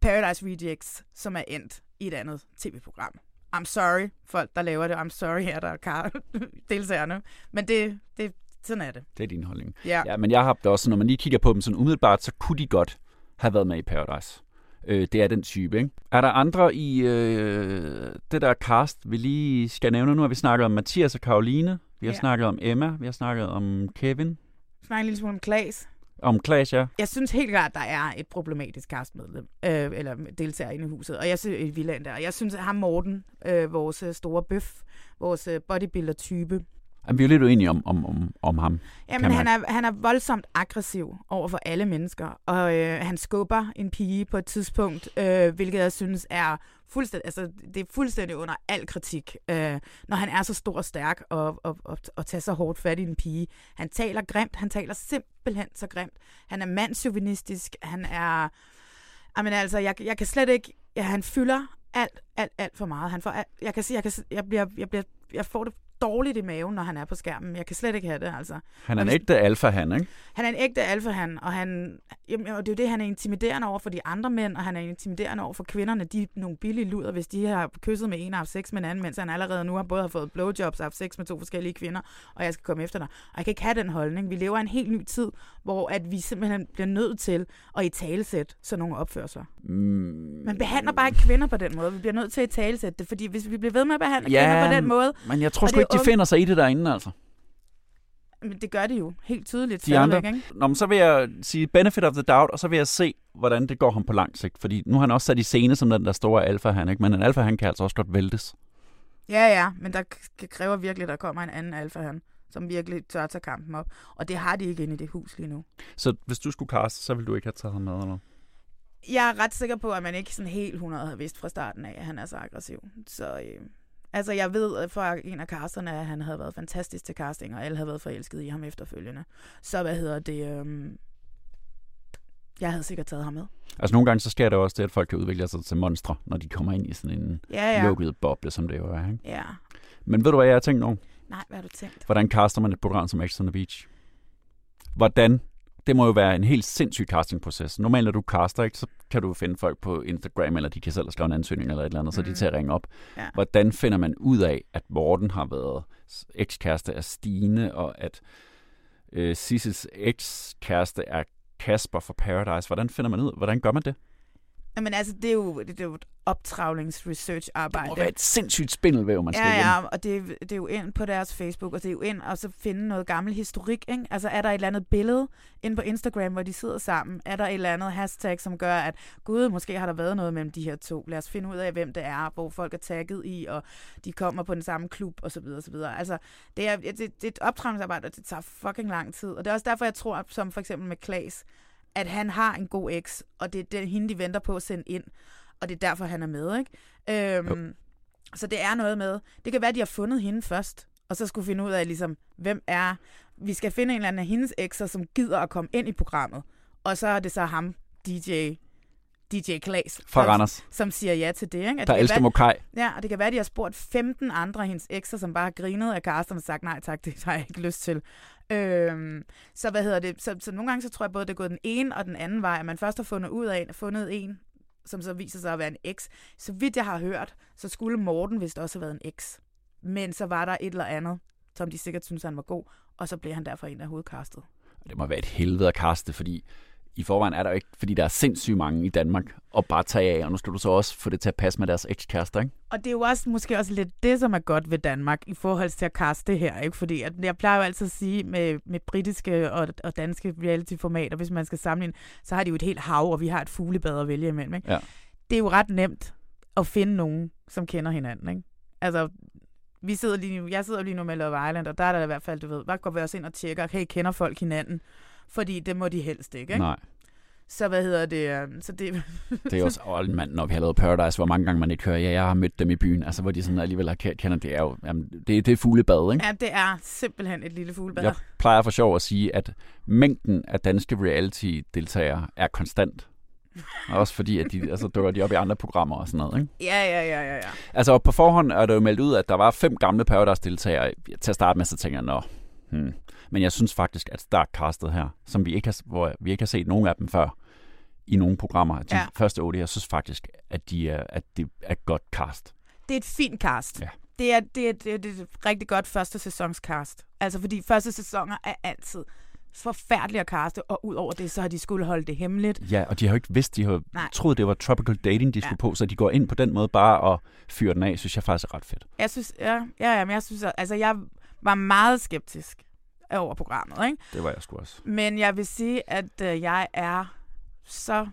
Speaker 1: Paradise Rejects, som er endt i et andet tv-program. I'm sorry, folk, der laver det. I'm sorry her, der er *laughs* deltagerne. Men det, det, sådan er det.
Speaker 2: Det er din holdning.
Speaker 1: Ja.
Speaker 2: ja. men jeg har det også, når man lige kigger på dem sådan umiddelbart, så kunne de godt have været med i Paradise. Øh, det er den type, ikke? Er der andre i øh, det der cast, vi lige skal nævne? Nu har vi snakket om Mathias og Karoline. Vi har ja. snakket om Emma. Vi har snakket om Kevin.
Speaker 1: Snakker en lille smule om Klaas.
Speaker 2: Om Klaas, ja.
Speaker 1: Jeg synes helt klart, der er et problematisk castmedlem, øh, eller deltager inde i huset, og jeg synes, i villaen der. Jeg synes, at ham Morten, øh, vores store bøf, vores øh, bodybuilder-type,
Speaker 2: Jamen, vi er lidt uenige om, om, om, om ham.
Speaker 1: Jamen, han er, han er voldsomt aggressiv over for alle mennesker, og øh, han skubber en pige på et tidspunkt, øh, hvilket jeg synes er fuldstændig, altså, det er fuldstændig under al kritik, øh, når han er så stor og stærk og, og, og, og tager så hårdt fat i en pige. Han taler grimt, han taler simpelthen så grimt. Han er mandsjuvenistisk, han er... Jamen altså, jeg, jeg kan slet ikke... Ja, han fylder alt, alt, alt for meget. Han får alt, jeg kan sige, jeg, kan, jeg, bliver, jeg, bliver, jeg får det dårligt i maven, når han er på skærmen. Jeg kan slet ikke have det, altså.
Speaker 2: Han er en ægte alfa han, ikke?
Speaker 1: Han er en ægte alfa han, og han, jamen, og det er jo det, han er intimiderende over for de andre mænd, og han er intimiderende over for kvinderne. De er nogle billige luder, hvis de har kysset med en og haft sex med en anden, mens han allerede nu har både har fået blowjobs og haft sex med to forskellige kvinder, og jeg skal komme efter dig. Og jeg kan ikke have den holdning. Vi lever i en helt ny tid, hvor at vi simpelthen bliver nødt til at i talesæt sådan nogle opførelser. Mm. Man behandler bare ikke kvinder på den måde. Vi bliver nødt til at i talesætte det, fordi hvis vi bliver ved med at behandle ja, kvinder på den måde...
Speaker 2: men jeg tror sgu ikke, de finder sig i det derinde, altså.
Speaker 1: Men det gør det jo helt tydeligt.
Speaker 2: De andre. Ikke? Nå, men så vil jeg sige benefit of the doubt, og så vil jeg se, hvordan det går ham på lang sigt. Fordi nu har han også sat i scene som den der store alfa han, ikke? Men en alfa han kan altså også godt væltes.
Speaker 1: Ja, ja, men der kræver virkelig, at der kommer en anden alfa han som virkelig tør tage kampen op. Og det har de ikke inde i det hus lige nu.
Speaker 2: Så hvis du skulle kaste, så ville du ikke have taget ham med, eller
Speaker 1: Jeg er ret sikker på, at man ikke sådan helt 100 har vidst fra starten af, at han er så aggressiv. Så øh, Altså, jeg ved fra en af casterne, at han havde været fantastisk til casting, og alle havde været forelsket i ham efterfølgende. Så hvad hedder det? Øhm, jeg havde sikkert taget ham med.
Speaker 2: Altså nogle gange så sker det også det, at folk kan udvikle sig til monstre, når de kommer ind i sådan en ja, ja. lukket boble, som det jo er. Ikke?
Speaker 1: Ja.
Speaker 2: Men ved du, hvad jeg har tænkt nu?
Speaker 1: Nej, hvad har du tænkt?
Speaker 2: Hvordan caster man et program som X on the Beach? Hvordan det må jo være en helt sindssyg castingproces. Normalt, når du caster, ikke, så kan du finde folk på Instagram, eller de kan selv skrive en ansøgning eller et eller andet, mm. så de tager at ringe op. Ja. Hvordan finder man ud af, at Morten har været ekskæreste af Stine, og at øh, Sisses ekskæreste er Kasper for Paradise? Hvordan finder man ud? Hvordan gør man det?
Speaker 1: Jamen altså, det er jo, det er jo et optravlings-research-arbejde.
Speaker 2: Det må være et sindssygt spindelvæv, man skal
Speaker 1: Ja, ja, og det, det er jo ind på deres Facebook, og det er jo ind og så finde noget gammel historik, ikke? Altså, er der et eller andet billede ind på Instagram, hvor de sidder sammen? Er der et eller andet hashtag, som gør, at gud, måske har der været noget mellem de her to? Lad os finde ud af, hvem det er, hvor folk er tagget i, og de kommer på den samme klub, og så videre, og så videre. Altså, det er, det, det er et optravlingsarbejde, og det tager fucking lang tid. Og det er også derfor, jeg tror, som for eksempel med Klaas, at han har en god eks, og det er det, hende, de venter på at sende ind. Og det er derfor, han er med, ikke? Øhm, så det er noget med, det kan være, at de har fundet hende først, og så skulle finde ud af, ligesom, hvem er, vi skal finde en eller anden af hendes ekser, som gider at komme ind i programmet. Og så er det så ham, DJ DJ Klaas.
Speaker 2: Fra Randers.
Speaker 1: Som siger ja til det. Ikke?
Speaker 2: At der det elsker Mokai.
Speaker 1: Ja, og det kan være, at de har spurgt 15 andre af hendes ekser, som bare har grinet af Karsten og sagt, nej tak, det har jeg ikke lyst til. Øhm, så hvad hedder det? Så, så nogle gange så tror jeg både, det er gået den ene og den anden vej, at man først har fundet ud af, fundet en, som så viser sig at være en eks. Så vidt jeg har hørt, så skulle Morten vist også have været en eks. Men så var der et eller andet, som de sikkert synes, han var god, og så blev han derfor en af hovedkastet.
Speaker 2: Det må være et helvede at kaste, fordi i forvejen er der jo ikke, fordi der er sindssygt mange i Danmark at bare tage af, og nu skal du så også få det til at passe med deres ekskærester, ikke?
Speaker 1: Og det er jo også måske også lidt det, som er godt ved Danmark i forhold til at kaste det her, ikke? Fordi at jeg plejer jo altid at sige med, med britiske og, og danske reality-formater, hvis man skal sammenligne, så har de jo et helt hav, og vi har et fuglebad at vælge imellem, ikke?
Speaker 2: Ja.
Speaker 1: Det er jo ret nemt at finde nogen, som kender hinanden, ikke? Altså, vi sidder lige nu, jeg sidder lige nu med Love Island, og der er der i hvert fald, du ved, bare går vi også ind og tjekker, hey, kender folk hinanden? Fordi det må de helst ikke, ikke?
Speaker 2: Nej.
Speaker 1: Så hvad hedder det? øh, Så det, *laughs*
Speaker 2: Det er jo også, åh, mand, når vi har lavet Paradise, hvor mange gange man ikke hører, ja, jeg har mødt dem i byen, altså hvor de sådan alligevel har kendt, kender, det er jo, jamen, det, det er fuglebad, ikke?
Speaker 1: ja, det er simpelthen et lille fuglebad.
Speaker 2: Jeg plejer for sjov at sige, at mængden af danske reality-deltagere er konstant. Også fordi, at de, *laughs* altså, dukker de op i andre programmer og sådan noget, ikke?
Speaker 1: Ja, ja, ja, ja, ja.
Speaker 2: Altså på forhånd er det jo meldt ud, at der var fem gamle Paradise-deltagere. Til at starte med, så tænker jeg, nå, hmm. Men jeg synes faktisk, at startcastet her, som vi ikke har, hvor vi ikke har set nogen af dem før, i nogle programmer, de
Speaker 1: Ja.
Speaker 2: første otte, jeg synes faktisk, at, de er, at det er godt cast.
Speaker 1: Det er et fint cast.
Speaker 2: Ja.
Speaker 1: Det, er, det, er, det, er, det er et rigtig godt første sæsons cast. Altså, fordi første sæsoner er altid forfærdelige at kaste, og udover det, så har de skulle holde det hemmeligt.
Speaker 2: Ja, og de har jo ikke vidst, de har
Speaker 1: Nej.
Speaker 2: troet, det var tropical dating, de skulle
Speaker 1: Ja.
Speaker 2: på, så de går ind på den måde bare og fyrer den af, synes jeg faktisk er ret fedt.
Speaker 1: Jeg synes, ja, ja, ja, men jeg synes, altså, jeg var meget skeptisk over programmet, ikke?
Speaker 2: Det var jeg sgu også.
Speaker 1: Men jeg vil sige, at øh, jeg er så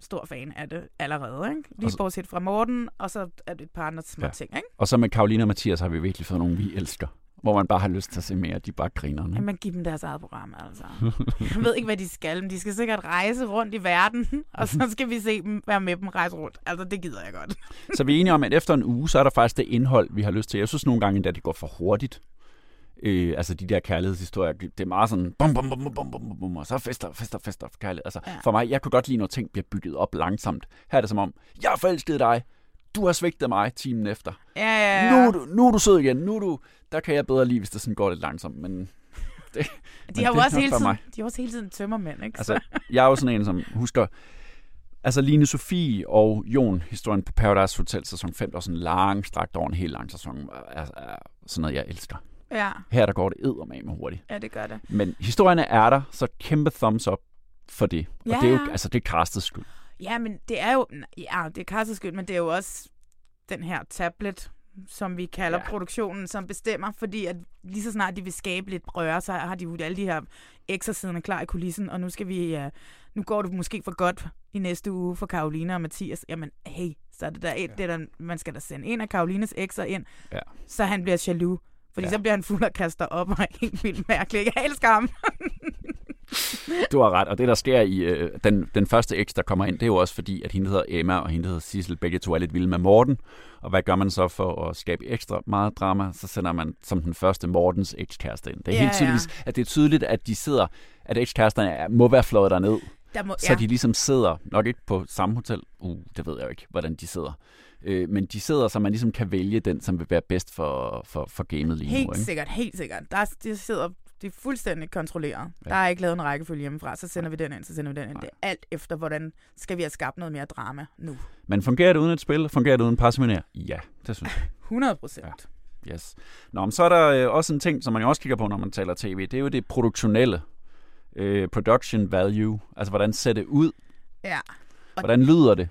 Speaker 1: stor fan af det allerede, ikke? Lige
Speaker 2: så-
Speaker 1: bortset fra Morten, og så er det et par andre små
Speaker 2: Ja.
Speaker 1: ting, ikke?
Speaker 2: Og så med Karoline og Mathias har vi virkelig fået nogen, vi elsker. Hvor man bare har lyst til at se mere, de bare grinerne.
Speaker 1: Jamen, giv dem deres eget program, altså. Jeg ved ikke, hvad de skal, men de skal sikkert rejse rundt i verden, og så skal vi se dem være med dem rejse rundt. Altså, det gider jeg godt.
Speaker 2: Så vi er enige om, at efter en uge, så er der faktisk det indhold, vi har lyst til. Jeg synes nogle gange endda, det går for hurtigt. Øh, altså de der kærlighedshistorier, det er meget sådan, bum, bum, bum, bum, bum, bum, og så fester, fester, fester, kærlighed. Altså,
Speaker 1: Ja.
Speaker 2: For mig, jeg kunne godt lide, når ting bliver bygget op langsomt. Her er det som om, jeg forelsket i dig, du har svigtet mig timen efter.
Speaker 1: Ja, ja, ja.
Speaker 2: Nu, er du, nu er du sød igen, nu er du, der kan jeg bedre lide, hvis det sådan går lidt langsomt, men *laughs* det,
Speaker 1: De har
Speaker 2: det
Speaker 1: også hele tiden, de har også hele tiden tømmermænd, ikke?
Speaker 2: Altså, jeg er jo sådan en, som husker... Altså, Line Sofie og Jon, historien på Paradise Hotel sæson 5, der var sådan lang, strakt over en helt lang sæson, er, er sådan noget, jeg elsker.
Speaker 1: Ja,
Speaker 2: Her der går det eddermame hurtigt.
Speaker 1: ja, det gør det.
Speaker 2: Men historierne er der, så kæmpe thumbs up for det. Og
Speaker 1: Ja.
Speaker 2: det er jo, altså, det er castets skyld.
Speaker 1: Ja, men det er jo... Ja, det er Kassels skyld, men det er jo også den her tablet, som vi kalder ja.
Speaker 2: Ja.
Speaker 1: produktionen, som bestemmer, fordi at lige så snart de vil skabe lidt røre, så har de jo alle de her eksersiderne klar i kulissen, og nu skal vi... Uh, nu går det måske for godt i næste uge for Karoline og Mathias. Jamen, hey, så er det der et, ja. det er der, man skal da sende en af Karolines ekser ind,
Speaker 2: Ja.
Speaker 1: så han bliver jaloux. Fordi ja.
Speaker 2: Ja.
Speaker 1: så bliver han fuld og kaster op og er helt vildt mærkelig. Jeg elsker ham.
Speaker 2: Du har ret, og det der sker i øh, den, den første X, der kommer ind, det er jo også fordi, at hende hedder Emma, og hende hedder Sissel, begge to er lidt vilde med Morten. Og hvad gør man så for at skabe ekstra meget drama? Så sender man som den første Mortens ekskæreste ind. Det er
Speaker 1: Ja,
Speaker 2: helt
Speaker 1: ja.
Speaker 2: tydeligt, at det er tydeligt, at de sidder, at ekskæresterne er- må være fløjet derned.
Speaker 1: Der må,
Speaker 2: Så de ligesom sidder, nok ikke på samme hotel, uh, det ved jeg jo ikke, hvordan de sidder. Øh, men de sidder, så man ligesom kan vælge den, som vil være bedst for, for, for gamet lige
Speaker 1: Helt
Speaker 2: nu. Ikke?
Speaker 1: sikkert, helt sikkert. Der er, det sidder det er fuldstændig kontrolleret. Ja. Der er ikke lavet en rækkefølge hjemmefra. Så sender vi den ind, så sender vi den ind. Det er alt efter, hvordan skal vi have skabt noget mere drama nu.
Speaker 2: Men fungerer det uden et spil? Fungerer det uden parseminær? Ja, det synes jeg. *laughs*
Speaker 1: 100 procent. Ja.
Speaker 2: Yes. Nå, men så er der øh, også en ting, som man jo også kigger på, når man taler tv. Det er jo det produktionelle. Øh, production value. Altså, hvordan ser det ud?
Speaker 1: ja. Og
Speaker 2: Hvordan lyder det?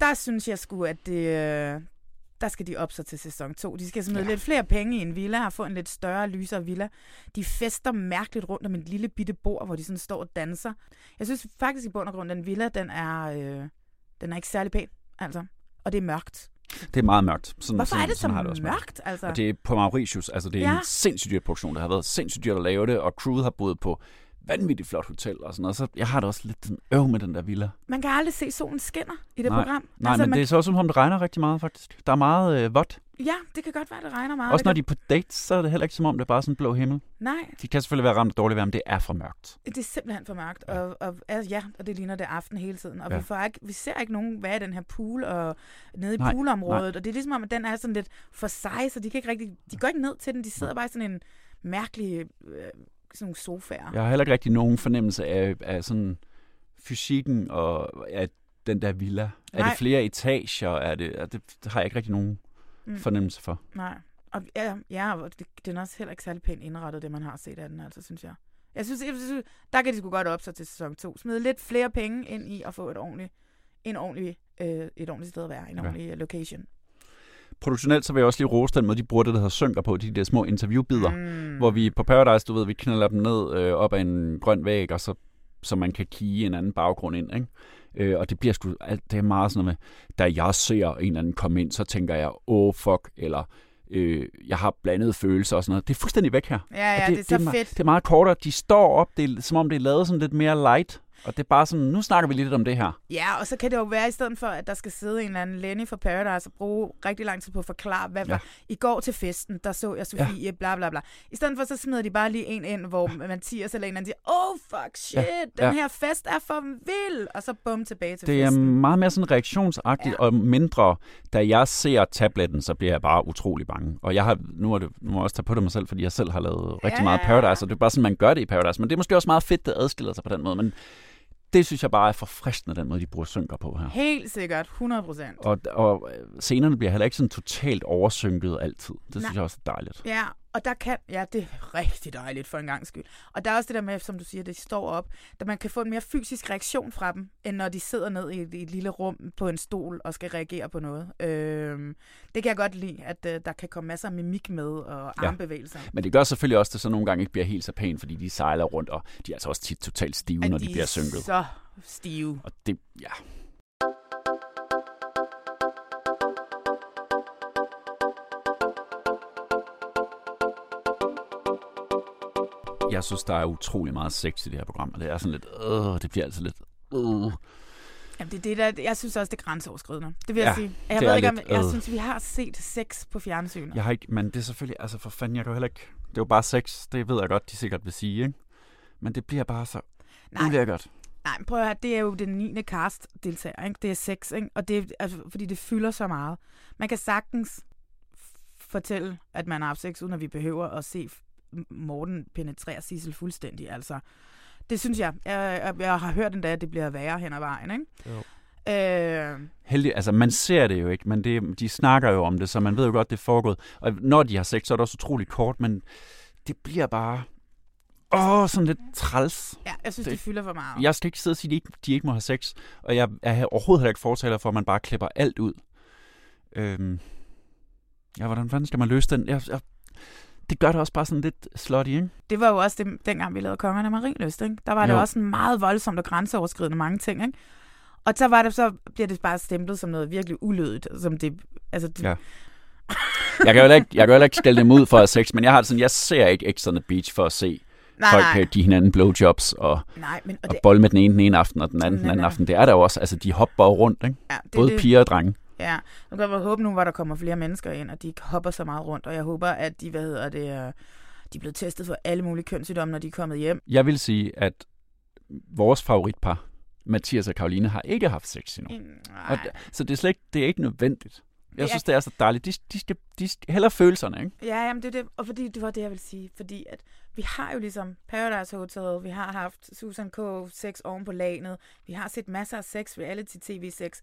Speaker 1: Der synes jeg sgu, at det, øh, der skal de op sig til sæson 2. De skal smide ja. lidt flere penge i en villa og få en lidt større, lysere villa. De fester mærkeligt rundt om et lille bitte bord, hvor de sådan står og danser. Jeg synes faktisk i bund og grund, den villa, den er, øh, den er ikke særlig pæn. Altså. Og det er mørkt.
Speaker 2: Det er meget mørkt. Sådan,
Speaker 1: Hvorfor
Speaker 2: sådan,
Speaker 1: er det så
Speaker 2: sådan har det
Speaker 1: mørkt? Altså?
Speaker 2: Og det er på Mauritius. Altså, det er
Speaker 1: ja.
Speaker 2: en sindssygt dyr produktion. Det har været sindssygt dyrt at lave det, og crewet har boet på vanvittigt flot hotel og sådan noget. Så jeg har det også lidt sådan øv med den der villa.
Speaker 1: Man kan aldrig se solen skinner i det
Speaker 2: nej,
Speaker 1: program.
Speaker 2: Nej, altså, men
Speaker 1: man,
Speaker 2: det er så også som om, det regner rigtig meget, faktisk. Der er meget øh, vådt.
Speaker 1: Ja, det kan godt være, det regner meget.
Speaker 2: Også når de er på dates, så er det heller ikke som om, det er bare sådan blå himmel.
Speaker 1: Nej,
Speaker 2: De kan selvfølgelig være ramt af dårligt vejr, men det er for mørkt.
Speaker 1: det er simpelthen for mørkt. Ja. Og, og, altså, ja, og det ligner det aften hele tiden. Og
Speaker 2: Ja.
Speaker 1: vi, får ikke, vi ser ikke nogen være i den her pool og nede i
Speaker 2: Nej,
Speaker 1: poolområdet.
Speaker 2: nej.
Speaker 1: Og det er ligesom om, at den er sådan lidt for sig, så de kan ikke rigtig, de går ikke ned til den. De sidder bare i sådan en mærkelig øh, sådan nogle sofaer.
Speaker 2: Jeg har heller ikke rigtig nogen fornemmelse af, af sådan fysikken og af den der villa. Er
Speaker 1: Nej.
Speaker 2: det flere etager? Er det, er det, det har jeg ikke rigtig nogen
Speaker 1: Mm.
Speaker 2: mm. fornemmelse for.
Speaker 1: Nej. Og ja, ja og det, den er også heller ikke særlig pænt indrettet, det man har set af den, altså, synes jeg. Jeg synes, jeg synes der kan de sgu godt op sig til sæson 2. Smide lidt flere penge ind i at få et ordentligt, en ordentlig, øh, et ordentligt sted at være, en
Speaker 2: Ja.
Speaker 1: ordentlig øh, location.
Speaker 2: Produktionelt så vil jeg også lige rose den måde, de bruger det, der hedder synker på, de der små interviewbider,
Speaker 1: Mm.
Speaker 2: hvor vi på Paradise, du ved, vi knalder dem ned øh, op ad en grøn væg, og så, så man kan kigge en anden baggrund ind, ikke? Øh, og det bliver sgu, alt, det er meget sådan noget med, da jeg ser en eller anden komme ind, så tænker jeg, oh, fuck, eller øh, jeg har blandede følelser og sådan noget. Det er fuldstændig væk her.
Speaker 1: Ja, ja,
Speaker 2: Og
Speaker 1: det er så
Speaker 2: det, er,
Speaker 1: fedt.
Speaker 2: Det er meget kortere. De står op, det er, som om det er lavet sådan lidt mere light. Og det er bare sådan, nu snakker vi lidt om det her.
Speaker 1: Ja, og så kan det jo være, i stedet for, at der skal sidde en eller anden Lenny fra Paradise og bruge rigtig lang tid på at forklare, hvad ja. var i går til festen, der så jeg Sofie, ja. bla bla bla. I stedet for, så smider de bare lige en ind, hvor ja. Mathias eller en anden siger, oh fuck shit, ja. den ja. her fest er for vild, og så bum tilbage til
Speaker 2: det
Speaker 1: festen.
Speaker 2: Det er meget mere sådan reaktionsagtigt ja. og mindre, da jeg ser tabletten, så bliver jeg bare utrolig bange. Og jeg har, nu, er det, nu må jeg også tage på det mig selv, fordi jeg selv har lavet rigtig ja. meget Paradise, og det er bare sådan, man gør det i Paradise. Men det er måske også meget fedt, det adskiller sig på den måde. Men det synes jeg bare er forfriskende, den måde, de bruger synker på her.
Speaker 1: Helt sikkert, 100 procent.
Speaker 2: Og, og scenerne bliver heller ikke sådan totalt oversynket altid. Det Nej. synes jeg også er dejligt.
Speaker 1: Ja, og der kan, ja, det er rigtig dejligt for en gang skyld. Og der er også det der med, som du siger, det står op, at man kan få en mere fysisk reaktion fra dem, end når de sidder ned i et, i et lille rum på en stol og skal reagere på noget. Øhm, det kan jeg godt lide, at uh, der kan komme masser af mimik med og ja. armbevægelser.
Speaker 2: Men det gør selvfølgelig også, at det så nogle gange ikke bliver helt så pænt, fordi de sejler rundt, og de er altså også tit totalt stive, at når de, de bliver synket.
Speaker 1: så stive.
Speaker 2: Og det, ja, jeg synes, der er utrolig meget sex i det her program, og det er sådan lidt, øh, det bliver altså lidt, øh.
Speaker 1: Jamen, det er det, der, jeg synes også, det er grænseoverskridende. Det vil ja, jeg sige. Jeg ved ikke, om, jeg øh. synes, vi har set sex på fjernsynet.
Speaker 2: Jeg har ikke, men det er selvfølgelig, altså for fanden, jeg kan heller ikke, det er jo bare sex, det ved jeg godt, de sikkert vil sige, ikke? Men det bliver bare så Nej. ulækkert.
Speaker 1: Nej, men prøv at høre, det er jo den 9. cast deltager, ikke? Det er sex, ikke? Og det er, altså, fordi det fylder så meget. Man kan sagtens fortælle, at man har haft sex, uden at vi behøver at se Morten penetrerer Sissel fuldstændig. Altså, det synes jeg. Jeg, jeg, jeg har hørt endda, at det bliver værre hen ad vejen. Ikke? Jo.
Speaker 2: Øh... Heldig, altså man ser det jo ikke, men det, de snakker jo om det, så man ved jo godt, det er foregået. Og når de har sex, så er det også utroligt kort, men det bliver bare... Åh, sådan lidt træls.
Speaker 1: Ja, jeg synes, det, de fylder for meget.
Speaker 2: Jeg skal ikke sidde og sige, at de ikke, de ikke må have sex, og jeg er overhovedet heller ikke fortaler for, at man bare klipper alt ud. Øhm, ja, hvordan fanden skal man løse den? Jeg, jeg, det gør det også bare sådan lidt slutty, ikke?
Speaker 1: Det var jo også det, dengang vi lavede Kongerne af Marienlyst, ikke? Der var jo. det også meget voldsomt og grænseoverskridende mange ting, ikke? Og så, var det, så bliver det bare stemplet som noget virkelig ulødigt. Som det, altså det... Ja.
Speaker 2: Jeg kan jo ikke, jeg kan jo ikke skælde dem ud for at sex, men jeg har sådan, jeg ser ikke X on the Beach for at se nej, folk nej. give hinanden blowjobs og, nej, men, og, og det... bold med den ene den ene aften og den anden nej, den anden nej. aften. Det er der jo også. Altså, de hopper rundt, ikke? Ja, det, Både det. piger og drenge.
Speaker 1: Ja, nu kan jeg håbe nu, hvor der kommer flere mennesker ind, og de hopper så meget rundt, og jeg håber, at de, hvad hedder det, øh, de er blevet testet for alle mulige kønssygdomme, når de er kommet hjem.
Speaker 2: Jeg vil sige, at vores favoritpar, Mathias og Karoline, har ikke haft sex endnu. Og så det er slet ikke, det er ikke nødvendigt. Jeg synes, det er så dejligt. De, de, skal, de skal hellere følelserne, ikke?
Speaker 1: Ja, jamen det er det. Og fordi det var det, jeg vil sige. Fordi at vi har jo ligesom Paradise Hotel, vi har haft Susan K. sex oven på lanet, vi har set masser af sex, reality tv sex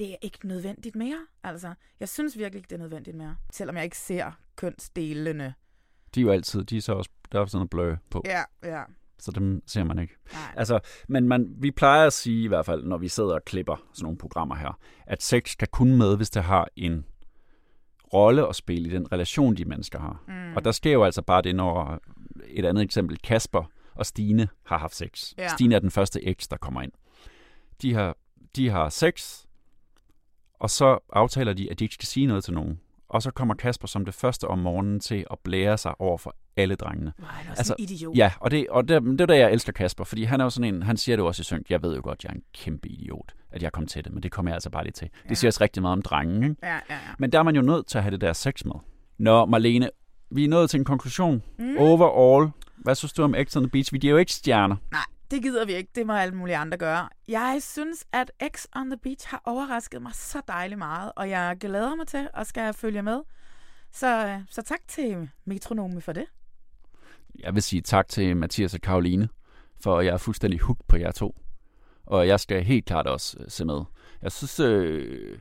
Speaker 1: det er ikke nødvendigt mere. Altså, jeg synes virkelig ikke, det er nødvendigt mere. Selvom jeg ikke ser kønsdelene.
Speaker 2: De er jo altid, de er så også, der er sådan noget blø på.
Speaker 1: Ja, ja.
Speaker 2: Så dem ser man ikke. Nej. Altså, men man, vi plejer at sige i hvert fald, når vi sidder og klipper sådan nogle programmer her, at sex kan kun med, hvis det har en rolle at spille i den relation, de mennesker har. Mm. Og der sker jo altså bare det, når et andet eksempel, Kasper og Stine har haft sex. Ja. Stine er den første eks, der kommer ind. De har, de har sex, og så aftaler de, at de ikke skal sige noget til nogen. Og så kommer Kasper som det første om morgenen til at blære sig over for alle drengene.
Speaker 1: Nej, han er altså, en idiot.
Speaker 2: Ja, og, det, og det, det er der, jeg elsker Kasper, fordi han er jo sådan en, han siger det også i synk, jeg ved jo godt, jeg er en kæmpe idiot, at jeg kom til det, men det kommer jeg altså bare lige til. Ja. Det siger også rigtig meget om drengen, ikke?
Speaker 1: Ja, ja, ja.
Speaker 2: Men der er man jo nødt til at have det der sex med. Nå, Marlene, vi er nået til en konklusion. Mm. Overall, hvad synes du om X on the Beach? Vi giver jo ikke stjerner.
Speaker 1: Nej, det gider vi ikke. Det må alle mulige andre gøre. Jeg synes, at X on the Beach har overrasket mig så dejligt meget, og jeg glæder mig til at skal følge med. Så, så tak til Metronome for det.
Speaker 2: Jeg vil sige tak til Mathias og Karoline, for jeg er fuldstændig hooked på jer to. Og jeg skal helt klart også øh, se med. Jeg synes, øh,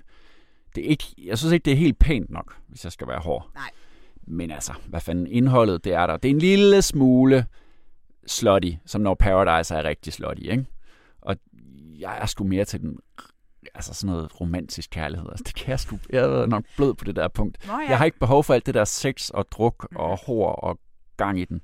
Speaker 2: det er ikke, jeg synes ikke, det er helt pænt nok, hvis jeg skal være hård.
Speaker 1: Nej.
Speaker 2: Men altså, hvad fanden indholdet, det er der. Det er en lille smule slutty, som når Paradise er rigtig slutty, ikke? Og jeg er sgu mere til den altså sådan noget romantisk kærlighed. Altså, det kan jeg sgu. Jeg er nok blød på det der punkt. Nå, ja. Jeg har ikke behov for alt det der sex og druk og hår og gang i den.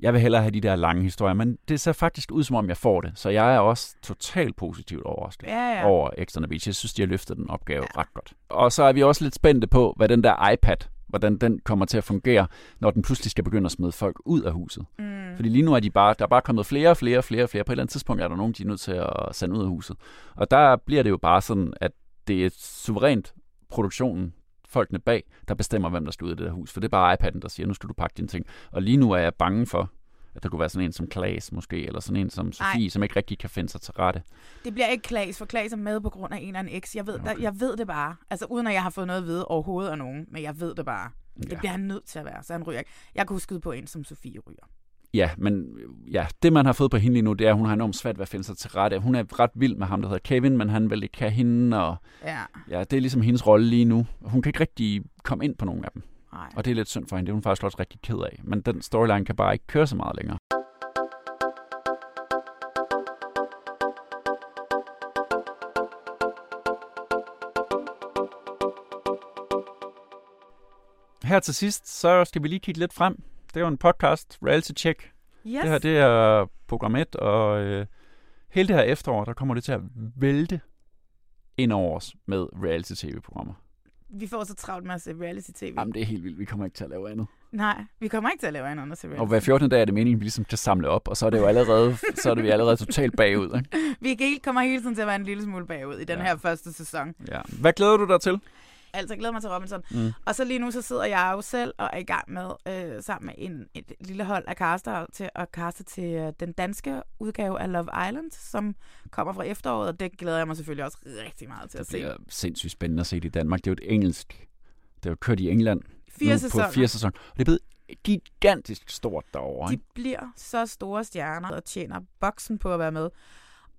Speaker 2: Jeg vil hellere have de der lange historier, men det ser faktisk ud, som om jeg får det. Så jeg er også totalt positivt overrasket
Speaker 1: ja, ja.
Speaker 2: over Extra Beach. Jeg synes, de har løftet den opgave ja. ret godt. Og så er vi også lidt spændte på, hvad den der iPad, hvordan den kommer til at fungere, når den pludselig skal begynde at smide folk ud af huset. Mm. Fordi lige nu er de bare, der er bare kommet flere og flere og flere og flere. På et eller andet tidspunkt er der nogen, de er nødt til at sende ud af huset. Og der bliver det jo bare sådan, at det er suverænt produktionen, folkene bag, der bestemmer, hvem der skal ud af det der hus. For det er bare iPad'en, der siger, nu skal du pakke dine ting. Og lige nu er jeg bange for, at der kunne være sådan en som Klaas måske, eller sådan en som Sofie, Ej. som ikke rigtig kan finde sig til rette.
Speaker 1: Det bliver ikke Klaas, for Klaas er med på grund af en eller anden eks. Jeg ved, okay. der, jeg ved det bare. Altså uden at jeg har fået noget at vide overhovedet af nogen, men jeg ved det bare. Det ja. bliver han nødt til at være, så han ryger ikke. Jeg kunne skyde på en, som Sofie ryger.
Speaker 2: Ja, men ja, det man har fået på hende lige nu, det er, at hun har enormt svært ved at finde sig til rette. Hun er ret vild med ham, der hedder Kevin, men han vil ikke have hende, og
Speaker 1: ja.
Speaker 2: ja, det er ligesom hendes rolle lige nu. Hun kan ikke rigtig komme ind på nogen af dem.
Speaker 1: Nej.
Speaker 2: Og det er lidt synd for hende, det er hun faktisk også rigtig ked af. Men den storyline kan bare ikke køre så meget længere. Her til sidst, så skal vi lige kigge lidt frem. Det er jo en podcast, Reality Check.
Speaker 1: Yes.
Speaker 2: Det her, det er program 1, og øh, hele det her efterår, der kommer det til at vælte ind over os med reality-tv-programmer.
Speaker 1: Vi får så travlt med at se reality-tv.
Speaker 2: Jamen, det er helt vildt. Vi kommer ikke til at lave andet.
Speaker 1: Nej, vi kommer ikke til at lave andet end at se reality.
Speaker 2: Og hver 14. dag er det meningen, at vi ligesom kan samle op, og så er det jo allerede, så er det vi allerede totalt bagud. Ikke? *laughs*
Speaker 1: Vi kommer hele tiden til at være en lille smule bagud i den
Speaker 2: Ja.
Speaker 1: her første sæson.
Speaker 2: Ja. Hvad glæder du dig til?
Speaker 1: Altså, jeg glæder mig til Robinson.
Speaker 2: Mm.
Speaker 1: Og så lige nu, så sidder jeg jo selv og er i gang med, øh, sammen med en, et lille hold af caster, til at kaste til øh, den danske udgave af Love Island, som kommer fra efteråret, og det glæder jeg mig selvfølgelig også rigtig meget til
Speaker 2: Det
Speaker 1: at se.
Speaker 2: bliver sindssygt spændende at se det i Danmark. Det er jo et engelsk... Det er jo kørt i England
Speaker 1: Fire
Speaker 2: nu
Speaker 1: sæsoner.
Speaker 2: på fire sæsoner. Og det er blevet gigantisk stort derovre.
Speaker 1: De bliver så store stjerner og tjener boksen på at være med.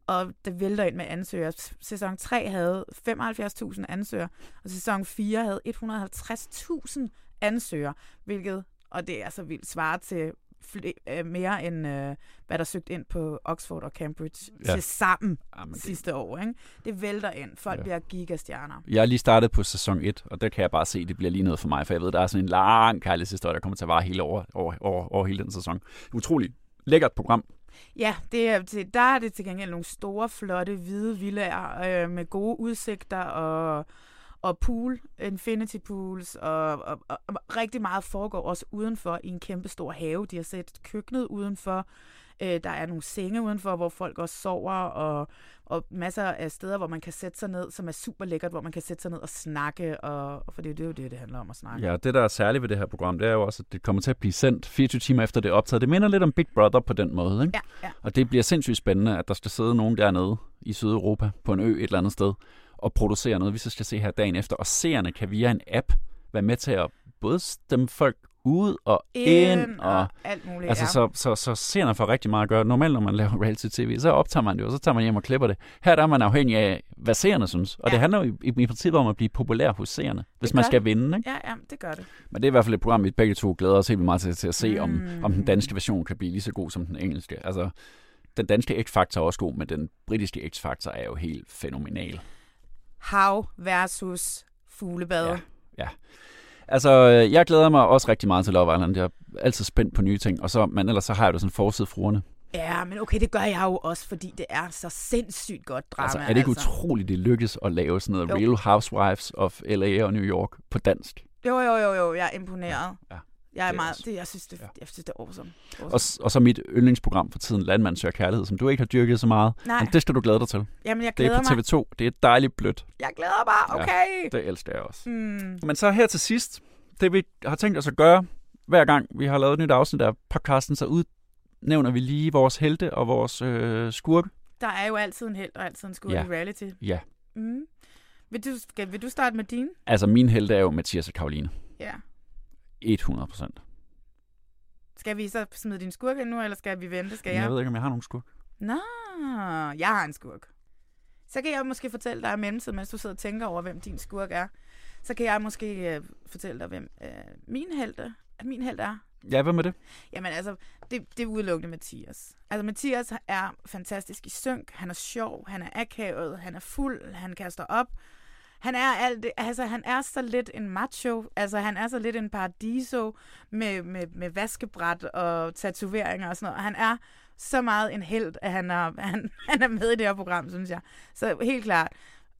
Speaker 1: Og det vælter ind med ansøgere. Sæson 3 havde 75.000 ansøgere, og sæson 4 havde 150.000 ansøgere, hvilket, og det er så vildt, svarer til fl- øh, mere end øh, hvad der søgte ind på Oxford og Cambridge
Speaker 2: Ja.
Speaker 1: til sammen
Speaker 2: Jamen, det-
Speaker 1: sidste år. Ikke? Det vælter ind. Folk
Speaker 2: Ja.
Speaker 1: bliver gigastjerner.
Speaker 2: Jeg er lige startet på sæson 1, og der kan jeg bare se, at det bliver lige noget for mig, for jeg ved, der er sådan en lang kærlighedshistorie, der kommer til at vare hele over, over, over, over hele den sæson. Utroligt lækkert program.
Speaker 1: Ja, det er, der er det til gengæld nogle store, flotte, hvide villager øh, med gode udsigter og, og pool, infinity pools, og, og, og, og rigtig meget foregår også udenfor i en kæmpe stor have. De har sat køkkenet udenfor, øh, der er nogle senge udenfor, hvor folk også sover, og, og masser af steder, hvor man kan sætte sig ned, som er super lækkert, hvor man kan sætte sig ned og snakke, og, for det, er det er jo det, det handler om at snakke.
Speaker 2: Ja, det der er særligt ved det her program, det er jo også, at det kommer til at blive sendt 24 timer efter det er optaget. Det minder lidt om Big Brother på den måde, ikke?
Speaker 1: Ja, ja.
Speaker 2: Og det bliver sindssygt spændende, at der skal sidde nogen dernede i Sydeuropa på en ø et eller andet sted og producere noget, vi så skal se her dagen efter. Og seerne kan via en app være med til at både stemme folk ud og ind,
Speaker 1: Ind
Speaker 2: og,
Speaker 1: og alt muligt,
Speaker 2: Altså,
Speaker 1: ja.
Speaker 2: så, så, så seerne får rigtig meget at gøre. Normalt, når man laver reality-tv, så optager man det, og så tager man hjem og klipper det. Her der er man afhængig af, hvad seerne synes. Og ja. det handler jo i, i, i princippet om at blive populær hos seerne, hvis
Speaker 1: Det
Speaker 2: man skal
Speaker 1: det.
Speaker 2: vinde. Ikke?
Speaker 1: Ja, ja, det gør det.
Speaker 2: Men det er i hvert fald et program, vi begge to glæder os helt meget til, til at se, mm. om, om den danske version kan blive lige så god som den engelske. Altså, den danske X-Factor er også god, men den britiske X-Factor er jo helt fænomenal.
Speaker 1: Hav versus fuglebad.
Speaker 2: Ja. Ja. Altså, øh, jeg glæder mig også rigtig meget til Love Island. Jeg er altid spændt på nye ting. Og så, men ellers så har jeg jo sådan forside fruerne.
Speaker 1: Ja, men okay, det gør jeg jo også, fordi det er så sindssygt godt drama.
Speaker 2: Altså, er det ikke utroligt, det lykkes at lave sådan noget
Speaker 1: Jo.
Speaker 2: Real Housewives of LA og New York på dansk?
Speaker 1: Jo, jo, jo, jo, jeg er imponeret.
Speaker 2: Ja,
Speaker 1: Jeg er
Speaker 2: det
Speaker 1: meget, det, jeg synes, det, jeg synes, det er awesome. awesome.
Speaker 2: Og, og så mit yndlingsprogram for tiden, Landmand søger kærlighed, som du ikke har dyrket så meget.
Speaker 1: Nej.
Speaker 2: Men det skal du glæde dig til.
Speaker 1: Jamen, jeg
Speaker 2: det er
Speaker 1: glæder
Speaker 2: på TV2. Det er dejligt blødt.
Speaker 1: Jeg glæder mig, okay.
Speaker 2: Ja, det elsker jeg også.
Speaker 1: Mm.
Speaker 2: Men så her til sidst, det vi har tænkt os at gøre, hver gang vi har lavet et nyt afsnit af podcasten, så udnævner vi lige vores helte og vores øh, skurke.
Speaker 1: Der er jo altid en held og altid en skurk
Speaker 2: Ja.
Speaker 1: i reality.
Speaker 2: Ja,
Speaker 1: Mm. Vil, du, skal, vil du starte med din?
Speaker 2: altså min helte er jo Mathias og Karoline.
Speaker 1: Ja.
Speaker 2: 100 procent.
Speaker 1: Skal vi så smide din skurk ind nu, eller skal vi vente? Skal
Speaker 2: Jeg
Speaker 1: jeg?
Speaker 2: ved ikke, om jeg har nogen skurk.
Speaker 1: Nå, jeg har en skurk. Så kan jeg måske fortælle dig i mellemtiden, mens du sidder og tænker over, hvem din skurk er. Så kan jeg måske øh, fortælle dig, hvem øh, min held er. Min held er.
Speaker 2: Ja, hvad med det?
Speaker 1: Jamen altså, det, det er udelukkende Mathias. Altså Mathias er fantastisk i synk, han er sjov, han er akavet, han er fuld, han kaster op. Han er alt altså han er så lidt en macho, altså han er så lidt en paradiso med, med, med vaskebræt og tatoveringer og sådan noget. Han er så meget en held, at han er, *laughs* han, han er med i det her program, synes jeg. Så helt klart.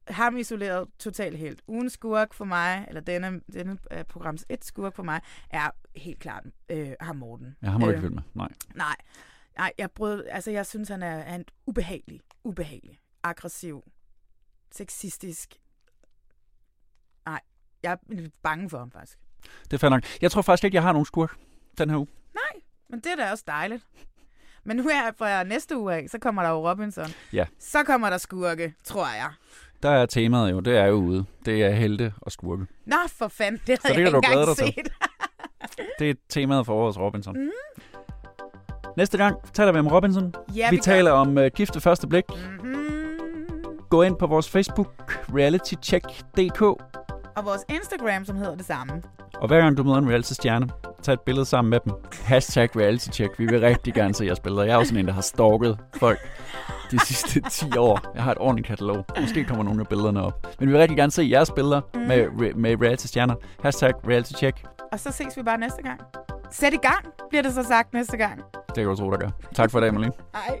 Speaker 1: ham isoleret totalt helt. Ugen skurk for mig, eller denne, denne uh, programs et skurk for mig, er helt klart uh, ham Morten.
Speaker 2: Ja, ham du
Speaker 1: Øh,
Speaker 2: ikke følge med. Nej.
Speaker 1: Nej, nej jeg, brød, altså, jeg synes, han er, er en ubehagelig, ubehagelig, aggressiv, sexistisk. Jeg er bange for ham faktisk.
Speaker 2: Det er fair nok. Jeg tror faktisk ikke, jeg har nogen skurk den her uge.
Speaker 1: Nej, men det er da også dejligt. Men nu her fra næste uge af, så kommer der jo Robinson.
Speaker 2: Ja.
Speaker 1: Så kommer der skurke, tror jeg.
Speaker 2: Der er temaet jo, det er jo ude. Det er helte og skurke.
Speaker 1: Nå, for fanden, det
Speaker 2: Så
Speaker 1: havde
Speaker 2: det
Speaker 1: jeg ikke engang set. *laughs*
Speaker 2: Det er temaet for årets Robinson.
Speaker 1: Mm.
Speaker 2: Næste gang taler vi om Robinson.
Speaker 1: Ja,
Speaker 2: vi
Speaker 1: vi
Speaker 2: taler om uh, gift ved første blik.
Speaker 1: Mm-hmm.
Speaker 2: Gå ind på vores Facebook, realitycheck.dk.
Speaker 1: Og vores Instagram, som hedder det samme.
Speaker 2: Og hver gang du møder en reality-stjerne, tag et billede sammen med dem. Hashtag realitycheck. Vi vil rigtig gerne se jeres billeder. Jeg er jo sådan en, der har stalket folk de sidste *laughs* 10 år. Jeg har et ordentligt katalog. Måske kommer nogle af billederne op. Men vi vil rigtig gerne se jeres billeder
Speaker 1: Mm.
Speaker 2: med, med reality-stjerner. Hashtag realitycheck.
Speaker 1: Og så ses vi bare næste gang. Sæt i gang, bliver det så sagt næste gang.
Speaker 2: Det kan du tro, der gør. Tak for i dag, Malene.
Speaker 1: Hej.